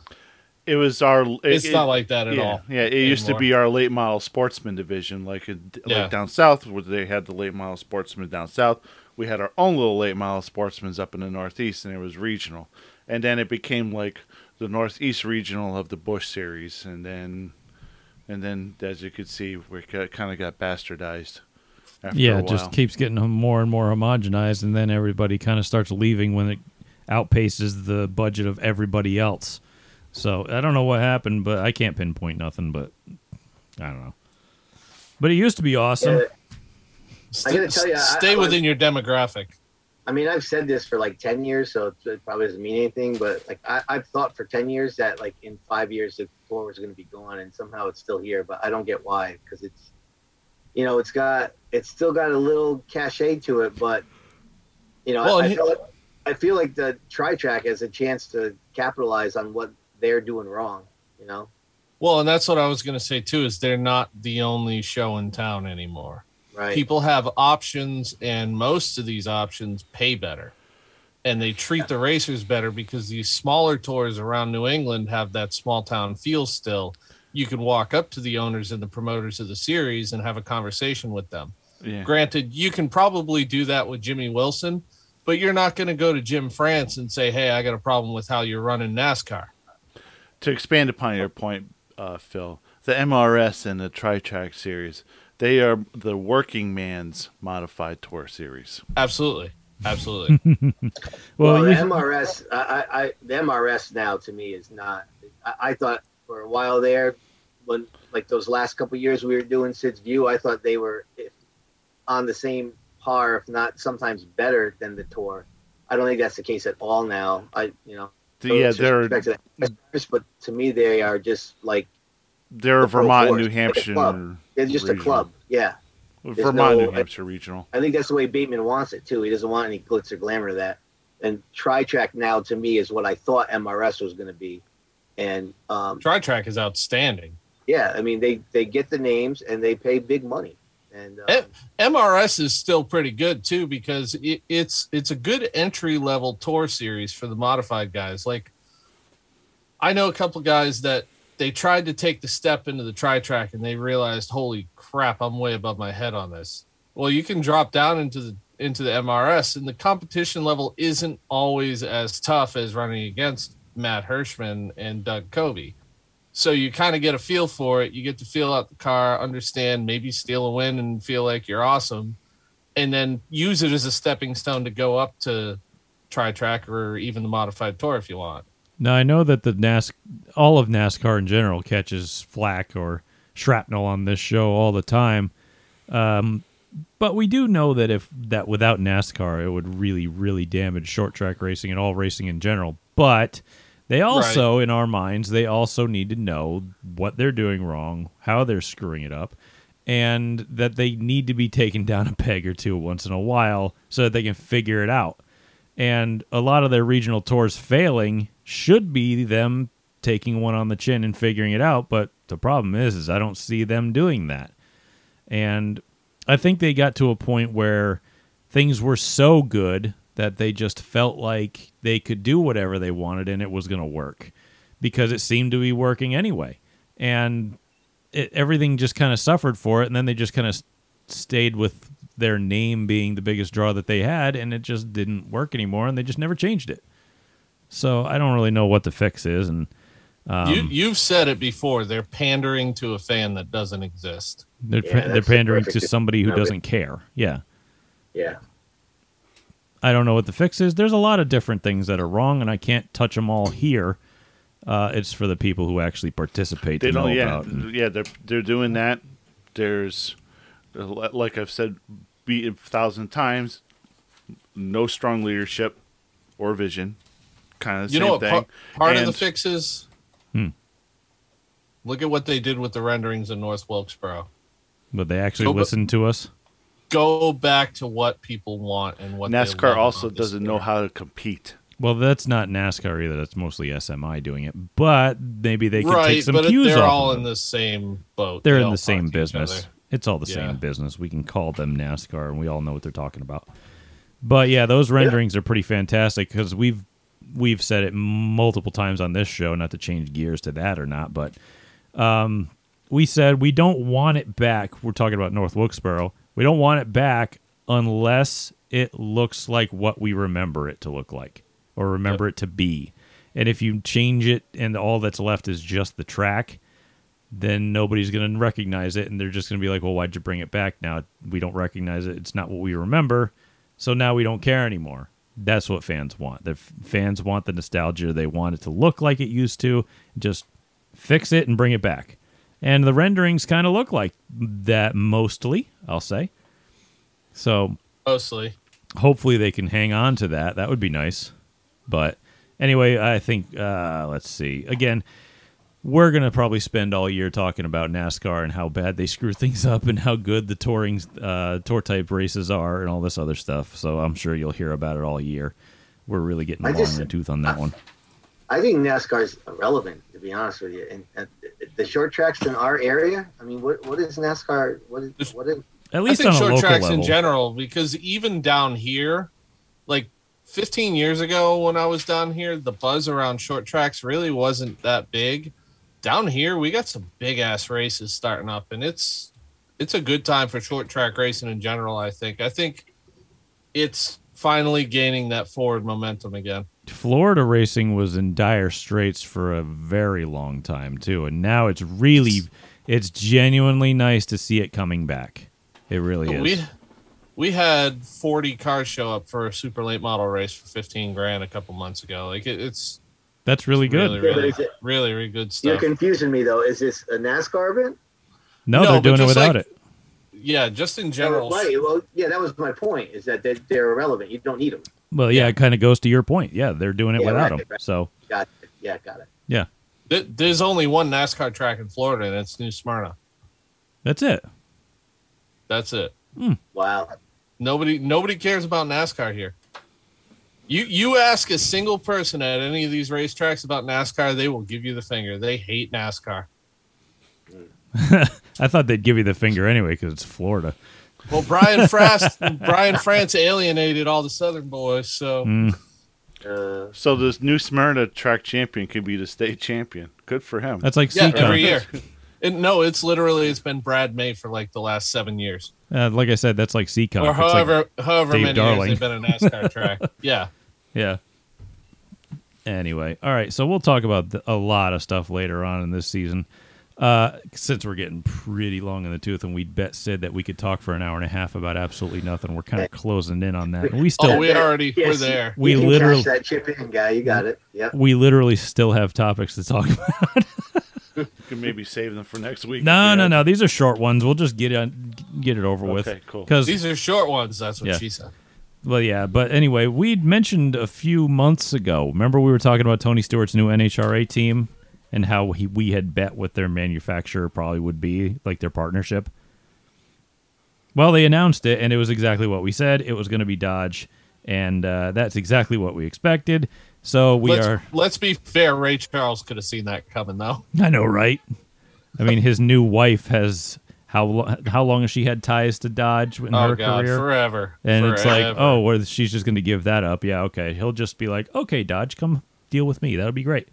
It was our. It, It's it- not like that at yeah, all. Yeah, it used to be our late model sportsman division, like in, Yeah. like down south, where they had the late model sportsmen down south. We had our own little late model sportsmen's up in the northeast, and it was regional. And then it became like the northeast regional of the Busch series, and then, and then as you could see, we kind of got bastardized. After yeah, a it just keeps getting more and more homogenized, and then everybody kind of starts leaving when it outpaces the budget of everybody else. So I don't know what happened, but I can't pinpoint nothing. But I don't know. But it used to be awesome. Yeah, I gotta tell ya, I- stay I was- within your demographic. I mean, I've said this for like ten years, so it- probably doesn't mean anything. But like, I, I've thought for ten years that like in five years the tour was going to be gone, and somehow it's still here. But I don't get why, because it's, you know, it's got it's still got a little cachet to it, but you know, Well, I, I feel like I feel like the Tri Track has a chance to capitalize on what they're doing wrong. You know, Well, and that's what I was going to say too. Is they're not the only show in town anymore. Right? People have options, and most of these options pay better, and they treat the racers better because these smaller tours around New England have that small town feel. Still, you can walk up to the owners and the promoters of the series and have a conversation with them. Yeah. Granted, you can probably do that with Jimmy Wilson, but you're not going to go to Jim France and say, "Hey, I got a problem with how you're running NASCAR." to expand upon your point, uh, Phil, the MRS and the Tri Track series, they are the working man's modified tour series. Absolutely, absolutely. Well, Well, the MRS, I, I, I, the MRS now to me is not. I, I thought for a while there, when like those last couple years we were doing Sid's View, I thought they were if, on the same par, if not sometimes better than the tour. I don't think that's the case at all now. I, you know, The- yeah, they're to the- but to me they are just like they're the Vermont and New like a Hampshire. club. they're just a club. Yeah, Vermont, no- New Hampshire regional. I think that's the way Bateman wants it too. He doesn't want any glitz or glamour of that. And Tri Track now to me is what I thought MRS was going to be. And um, Tri Track is outstanding. yeah, I mean they they get the names and they pay big money. And um, MRS is still pretty good too because it, it's it's a good entry level tour series for the modified guys. Like I know a couple guys that they tried to take the step into the tri track and they realized, holy crap, I'm way above my head on this. Well, you can drop down into the into the MRS and the competition level isn't always as tough as running against Matt Hirschman and Doug Coby. So you kind of get a feel for it. You get to feel out the car, understand, maybe steal a win and feel like you're awesome, and then use it as a stepping stone to go up to tri track or even the modified tour if you want. Now I know that the NAS, all of NASCAR in general catches flack or shrapnel on this show all the time, um, but we do know that if that without NASCAR, it would really, really damage short track racing and all racing in general. But they also, in our minds, they also need to know what they're doing wrong, how they're screwing it up, and that they need to be taken down a peg or two once in a while so that they can figure it out and a lot of their regional tours failing should be them taking one on the chin and figuring it out but the problem is is i don't see them doing that. And i think they got to a point where things were so good that they just felt like they could do whatever they wanted and it was going to work because it seemed to be working anyway. And it, everything just kind of suffered for it and then they just kind of stayed with their name being the biggest draw that they had and it just didn't work anymore and they just never changed it so i don't really know what the fix is and um, you you've said it before. They're pandering to a fan that doesn't exist. they're, Yeah, they're that's the pandering to somebody who doesn't care yeah yeah, i don't know what the fix is there's a lot of different things that are wrong and i can't touch them all here uh, it's for the people who actually participate They to know don't. Yeah, about and- yeah. They're they're doing that. There's, like I've said, be a thousand times, no strong leadership or vision. Kind of the you same know what thing. par- part of the And- fix is? Hmm. Look at what they did with the renderings in North Wilkesboro. but they actually So, but- listen to us Go back to what people want and what NASCAR love also doesn't know how to compete. well that's not nascar either that's mostly smi doing it but maybe they could right, take some but cues they're off all of in the same boat. They're They in the same to each business. It's all the Yeah. same business. We can call them NASCAR, and we all know what they're talking about. But yeah, those renderings are pretty fantastic because we've we've said it multiple times on this show. Not to change gears to that or not, but um, we said we don't want it back. We're talking about North Wilkesboro. We don't want it back unless it looks like what we remember it to look like or remember it to be. And if you change it and all that's left is just the track, then nobody's going to recognize it and they're just going to be like, "Well, why'd you bring it back now? We don't recognize it. It's not what we remember." So now we don't care anymore. That's what fans want. The f- fans want the nostalgia. They want it to look like it used to. Just fix it and bring it back. And the renderings kind of look like that mostly, I'll say. So Mostly. hopefully they can hang on to that. That would be nice. But anyway, I think uh, let's see. Again, we're gonna probably spend all year talking about NASCAR and how bad they screw things up and how good the touring uh, tour type races are and all this other stuff. So I'm sure you'll hear about it all year. We're really getting I long just- in the tooth on that one. I think NASCAR is irrelevant, to be honest with you. And, and the short tracks in our area, I mean, what what is NASCAR? What is what is? At I least think on a short local tracks level. in general, because even down here, like 15 years ago when I was down here, the buzz around short tracks really wasn't that big. Down here, we got some big ass races starting up, and it's it's a good time for short track racing in general. I think. I think it's finally gaining that forward momentum again. Florida racing was in dire straits for a very long time too, and now it's really, it's genuinely nice to see it coming back. It really is. We we had 40 cars show up for a super late model race for 15 grand a couple months ago. Like it, it's That's really good. really, Yeah, really, is really, really good stuff. You're confusing me though. Is this a NASCAR event? no, No, they're doing it without like- it. Yeah, just in general. Right. Well, yeah, that was my point. Is that they're, they're irrelevant. You don't need them. Well, yeah, it kind of goes to your point. Yeah, they're doing it Yeah, without right, them. right. So Got it. Yeah, got it. yeah, There's only one NASCAR track in Florida, and it's New Smyrna. that's it. That's it. Hmm. Wow. Nobody nobody cares about NASCAR here. You you ask a single person at any of these racetracks about NASCAR, they will give you the finger. They hate NASCAR. I thought they'd give you the finger anyway because it's Florida. Well, Brian Frost, Brian France alienated all the Southern boys, so Mm. Uh, So this new Smyrna track champion could be the state champion. Good for him. That's like yeah, Seekonk. every year. And no, it's literally it's been Brad May for like the last seven years, Uh, like I said, that's like Seekonk. or It's like- however however Dave many Darling. years they've been a NASCAR track. Yeah, Yeah. Anyway, all right. So we'll talk about th- a lot of stuff later on in this season. Uh, since we're getting pretty long in the tooth, and we bet said that we could talk for an hour and a half about absolutely nothing. We're kind of closing in on that, and we still oh, we already yes, we're there. we you literally- that chip in, guy. You got it. Yep. we literally still have topics to talk about. You can maybe save them for next week. no, no, you no. These are short ones. We'll just get it get it over with. Okay, cool. Because These are short ones. That's what Yeah. she said. Well, yeah, but anyway, we'd mentioned a few months ago. Remember, we were talking about Tony Stewart's new NHRA team and how he, we had bet what their manufacturer probably would be, like their partnership. Well, they announced it, and it was exactly what we said. It was going to be Dodge, and uh, that's exactly what we expected. So we let's, are. let's be fair. Ray Charles could have seen that coming, though. I know, right? I mean, his new wife has how lo- how long has she had ties to Dodge in Oh her God, career? forever. And it's like, oh, well, she's just going to give that up. Yeah, okay. He'll just be like, okay, Dodge, come deal with me. That'll be great.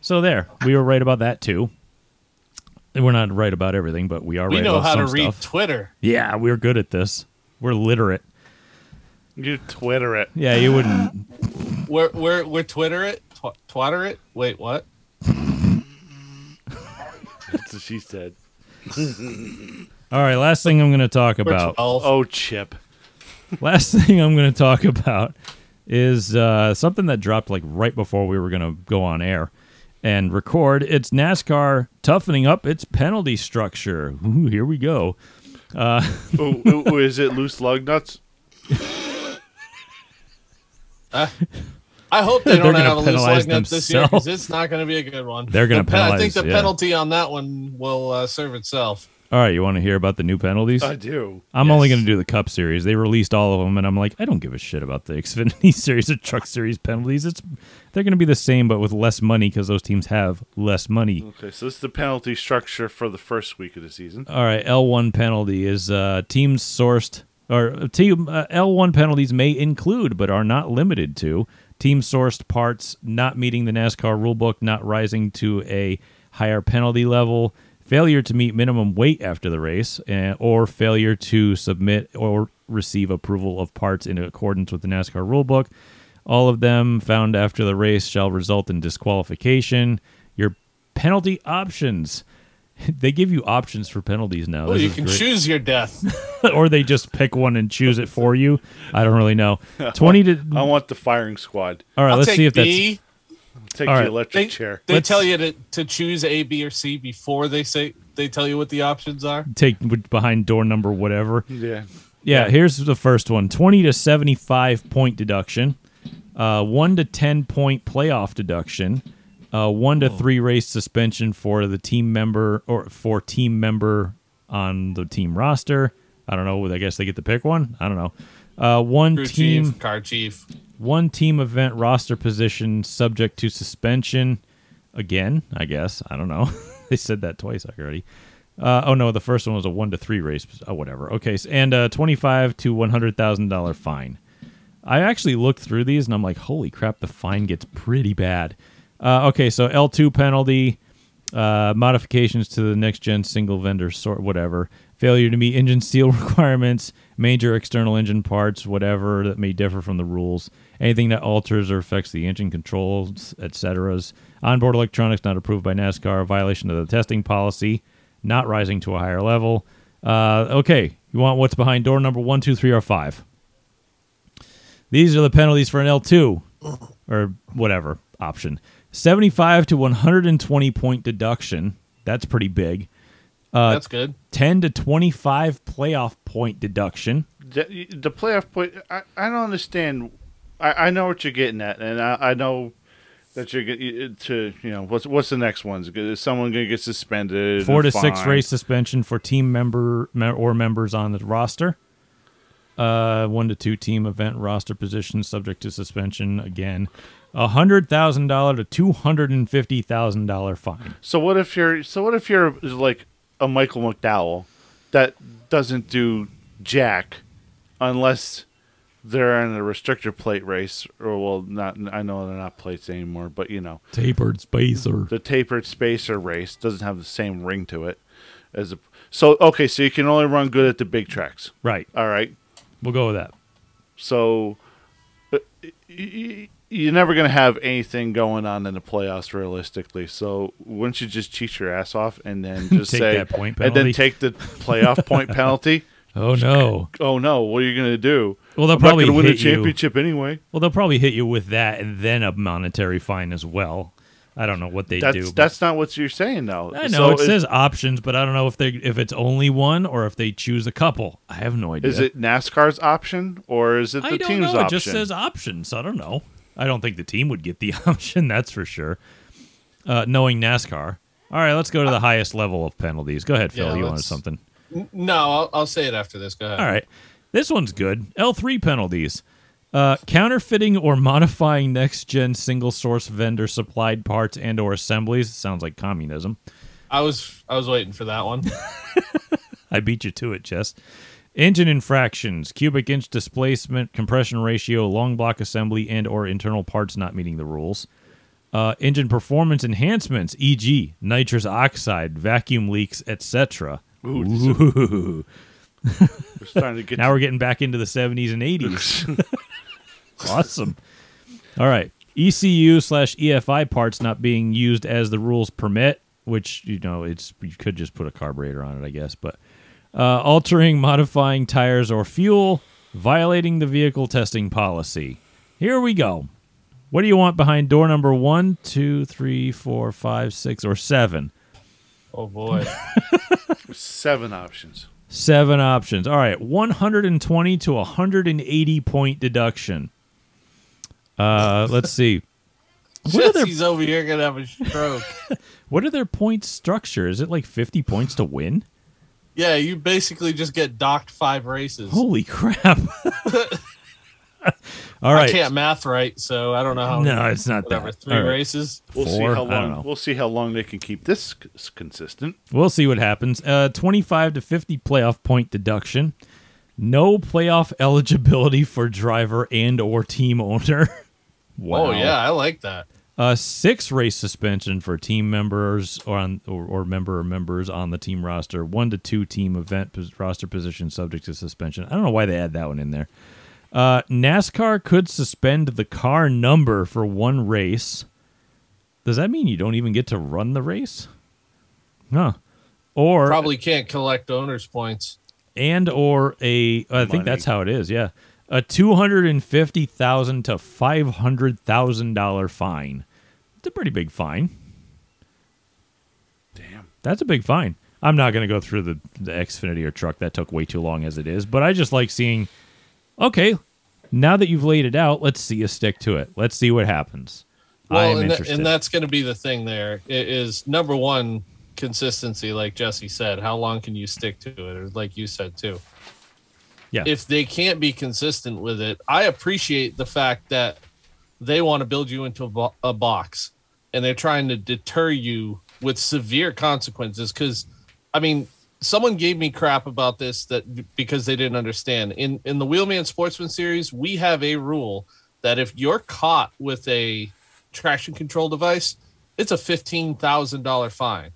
So there, we were right about that too. We're not right about everything, but we are we right know about how to some read stuff. Twitter. yeah, we're good at this. We're literate. You Twitter it. Yeah, you wouldn't. We're we're we're Twitter it, tw- twatter it. Wait, what? That's what she said. All right, last thing I'm going to talk about. Oh, Chip. Last thing I'm going to talk about is uh, something that dropped like right before we were going to go on air and record. It's NASCAR toughening up its penalty structure. Ooh, here we go. oh, oh, oh, is it loose lug nuts? I hope they don't have a loose penalize leg nut this year because themselves. it's not going to be a good one. They're gonna The pen- I think the yeah. penalty on that one will uh, serve itself. All right, you want to hear about the new penalties? I do. I'm only going to do the Cup Series. They released all of them, and I'm like, I don't give a shit about the Xfinity Series or Truck Series penalties. It's they're going to be the same, but with less money because those teams have less money. Okay, so this is the penalty structure for the first week of the season. All right, L1 penalty is uh, teams sourced or team uh, L1 penalties may include, but are not limited to team sourced parts not meeting the NASCAR rulebook, not rising to a higher penalty level, failure to meet minimum weight after the race, uh, or failure to submit or receive approval of parts in accordance with the NASCAR rulebook. All of them found after the race shall result in disqualification. Your penalty options. They give you options for penalties now. Oh, This you is can great. choose your death. or they just pick one and choose it for you. I don't really know. Twenty to. I want the firing squad. All right, I'll let's take see if that's. B. Take All the right. electric They, chair. they Let's- tell you to, to choose A, B, or C before they say they tell you what the options are. Take behind door number whatever. Yeah. Yeah, here's the first one 20 to 75 point deduction, uh, 1 to 10 point playoff deduction, uh, 1 to 3 race suspension for the team member or for team member on the team roster. I don't know. I guess they get to pick one. I don't know. Uh, one Crew team chief, car chief. one team event roster position subject to suspension again i guess i don't know they said that twice already uh, oh no the first one was a one to three race oh whatever okay and a 25 to 100000 dollar fine i actually looked through these and i'm like holy crap the fine gets pretty bad uh, okay so l2 penalty uh, modifications to the next gen single vendor sort whatever. Failure to meet engine seal requirements major external engine parts whatever that may differ from the rules. Anything that alters or affects the engine controls etc onboard electronics not approved by nascar violation of the testing policy not rising to a higher level. Uh, okay you want what's behind door number one two three or five? These are the penalties for an L2 or whatever option. 75 to 120 point deduction. That's pretty big. Uh, That's good. 10 to 25 playoff point deduction. The, the playoff point, I, I don't understand. I, I know what you're getting at, and I, I know that you're get- to you know what's what's the next one's is someone going to get suspended? Four to and six race suspension for team member or members on the roster. Uh, one to two team event roster positions subject to suspension again. A hundred thousand dollar to two hundred and fifty thousand dollar fine. So what if you're so what if you're like a Michael McDowell that doesn't do jack unless they're in a restrictor plate race or well not I know they're not plates anymore but you know Tapered spacer. the tapered spacer race doesn't have the same ring to it as a so okay so you can only run good at the big tracks Right. all right We'll go with that. so uh, you're never going to have anything going on in the playoffs realistically. So wouldn't you just cheat your ass off and then just Take say that point and penalty. then take the playoff point penalty? Oh no. Oh no, what are you going to do? Well, they'll I'm probably win a hit you. championship anyway. Well, they'll probably hit you with that and then a monetary fine as well. I don't know what they That's do. that's not what you're saying though. I know So it says options, but I don't know if they if it's only one or if they choose a couple. I have no idea. Is it NASCAR's option or is it the I don't team's know. option? It just says options. I don't know. I don't think the team would get the option. That's for sure. Uh, knowing NASCAR. All right, let's go to the highest level of penalties. Go ahead, Phil. Yeah, you wanted something? No, I'll, I'll say it after this. Go ahead. All right. This one's good. L3 penalties. Uh, counterfeiting or modifying next gen single source vendor supplied parts and or assemblies sounds like communism. I was I was waiting for that one. I beat you to it, Jess. Engine infractions, cubic inch displacement, compression ratio, long block assembly, and or internal parts not meeting the rules. Uh, engine performance enhancements, e.g., nitrous oxide, vacuum leaks, etc. Ooh, Ooh. We're starting to get now we're getting back into the 70s and 80s. awesome. All right. ECU slash EFI parts not being used as the rules permit, which, you know, it's you could just put a carburetor on it, I guess. But uh, altering, modifying tires or fuel, violating the vehicle testing policy. Here we go. What do you want behind door number one, two, three, four, five, six, or seven? Oh boy. seven options. Seven options. All right, 120 to 180 point deduction. Uh, let's see. What are, their, Jesse's over here gonna have a stroke. what are their point structure? Is it like 50 points to win? Yeah, you basically just get docked five races. Holy crap. All I can't math right, so I don't know how. No, it's not whatever, that. Three All right. races. We'll see Four? how I don't know. long we'll see how long they can keep this c- consistent. We'll see what happens. Uh, 25 to 50 playoff point deduction. No playoff eligibility for driver and or team owner. wow. Oh yeah, I like that. Uh, six race suspension for team members or on or, or member or members on the team roster. One to two team event pos- roster position subject to suspension. I don't know why they add that one in there. Uh, NASCAR could suspend the car number for one race. Does that mean you don't even get to run the race? Huh. Or Probably can't collect owners points. and or a I think that's how it is. Yeah, a two hundred and fifty thousand to five hundred thousand dollar fine. It's a pretty big fine. Damn. That's a big fine. I'm not going to go through the the Xfinity or truck that took way too long as it is, but I just like seeing. Okay, now that you've laid it out, let's see you stick to it. Let's see what happens. I Well, am and, interested. and that's going to be the thing. There i- is number one consistency, like Jesse said. How long can you stick to it, or like you said too? Yeah, If they can't be consistent with it, I appreciate the fact that they want to build you into a, bo- a box, and they're trying to deter you with severe consequences. Because, I mean, someone gave me crap about this that because they didn't understand. In in the Wheelman Sportsman series, we have a rule that if you're caught with a traction control device, it's a fifteen thousand dollar fine.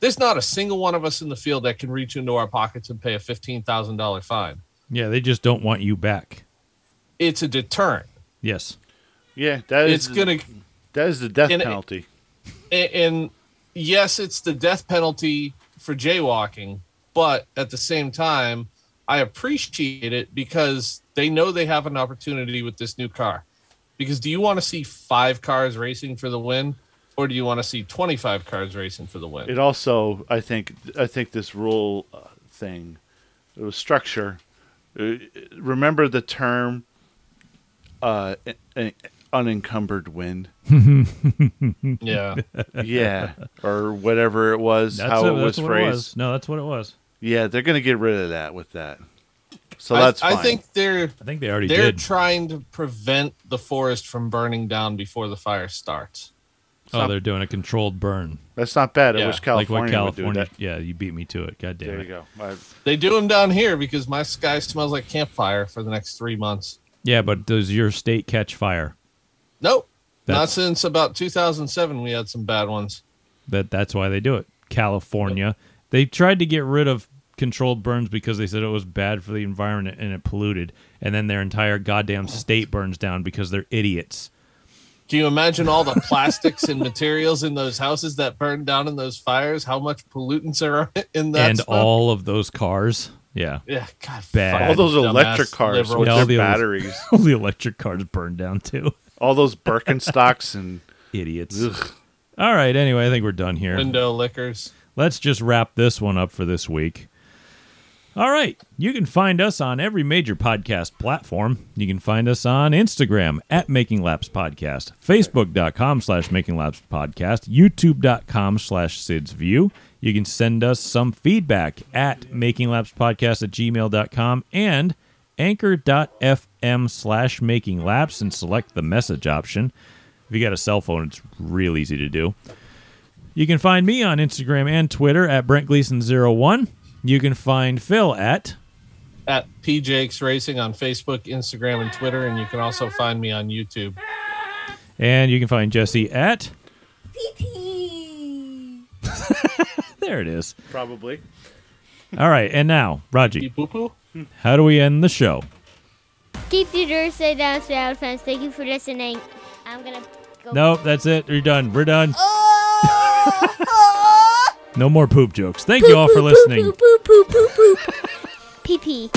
There's not a single one of us in the field that can reach into our pockets and pay a fifteen thousand dollar fine. Yeah, they just don't want you back. It's a deterrent. Yes, Yeah, that is It's gonna that is the death and penalty. and, and yes, it's the death penalty for jaywalking, but at the same time, I appreciate it because they know they have an opportunity with this new car. Because do you want to see five cars racing for the win, or do you want to see twenty-five cars racing for the win? It also, I think, I think this rule uh, thing, it was structure. Uh, remember the term, uh, unencumbered wind. yeah, yeah, or whatever it was, that's, how it, it was phrased. it was. No, that's what it was. Yeah, they're gonna get rid of that with that. So that's I, fine. think they're I think they already they're did. trying to prevent the forest from burning down before the fire starts. Oh, they're doing a controlled burn, that's not bad. I Yeah, wish like California, what California. would do that. Yeah, you beat me to it. God damn There it. you go. I- They do them down here because my sky smells like campfire for the next three months. Yeah, but does your state catch fire? Nope. Not since about 2007, we had some bad ones. That that's why they do it. California. They tried to get rid of controlled burns because they said it was bad for the environment and it polluted, and then their entire goddamn state burns down because they're idiots. Can you imagine all the plastics and materials in those houses that burned down in those fires? How much pollutants are in that? and stuff? all of those cars. Yeah. yeah, God, Bad. all those electric cars liberal with Yeah, their all the batteries, All the electric cars burned down too. all those Birkenstocks and Idiots. ugh. All right, anyway, I think we're done here. window lickers. Let's just wrap this one up for this week. All right. You can find us on every major podcast platform. You can find us on Instagram at Making Laps Podcast, Facebook.com slash Making Laps Podcast, YouTube.com slash Sid's View. You can send us some feedback at Making Laps Podcast at gmail.com and anchor.fm slash Making Laps and select the message option. If you got a cell phone, it's real easy to do. You can find me on Instagram and Twitter at Brent Gleason01. You can find Phil at At PJX Racing on Facebook, Instagram, and Twitter, and you can also find me on YouTube. and you can find Jesse at PT. there it is. probably. All right, and now Raji, Beep poo poo. how do we end the show? Keep your doors stay down, stay out, fans. Thank you for listening. I'm gonna go. Nope, that's it. You're done. We're done. Oh! oh! No more poop jokes. Thank you all for listening. Poop, poop, poop, poop, poop. Pee pee.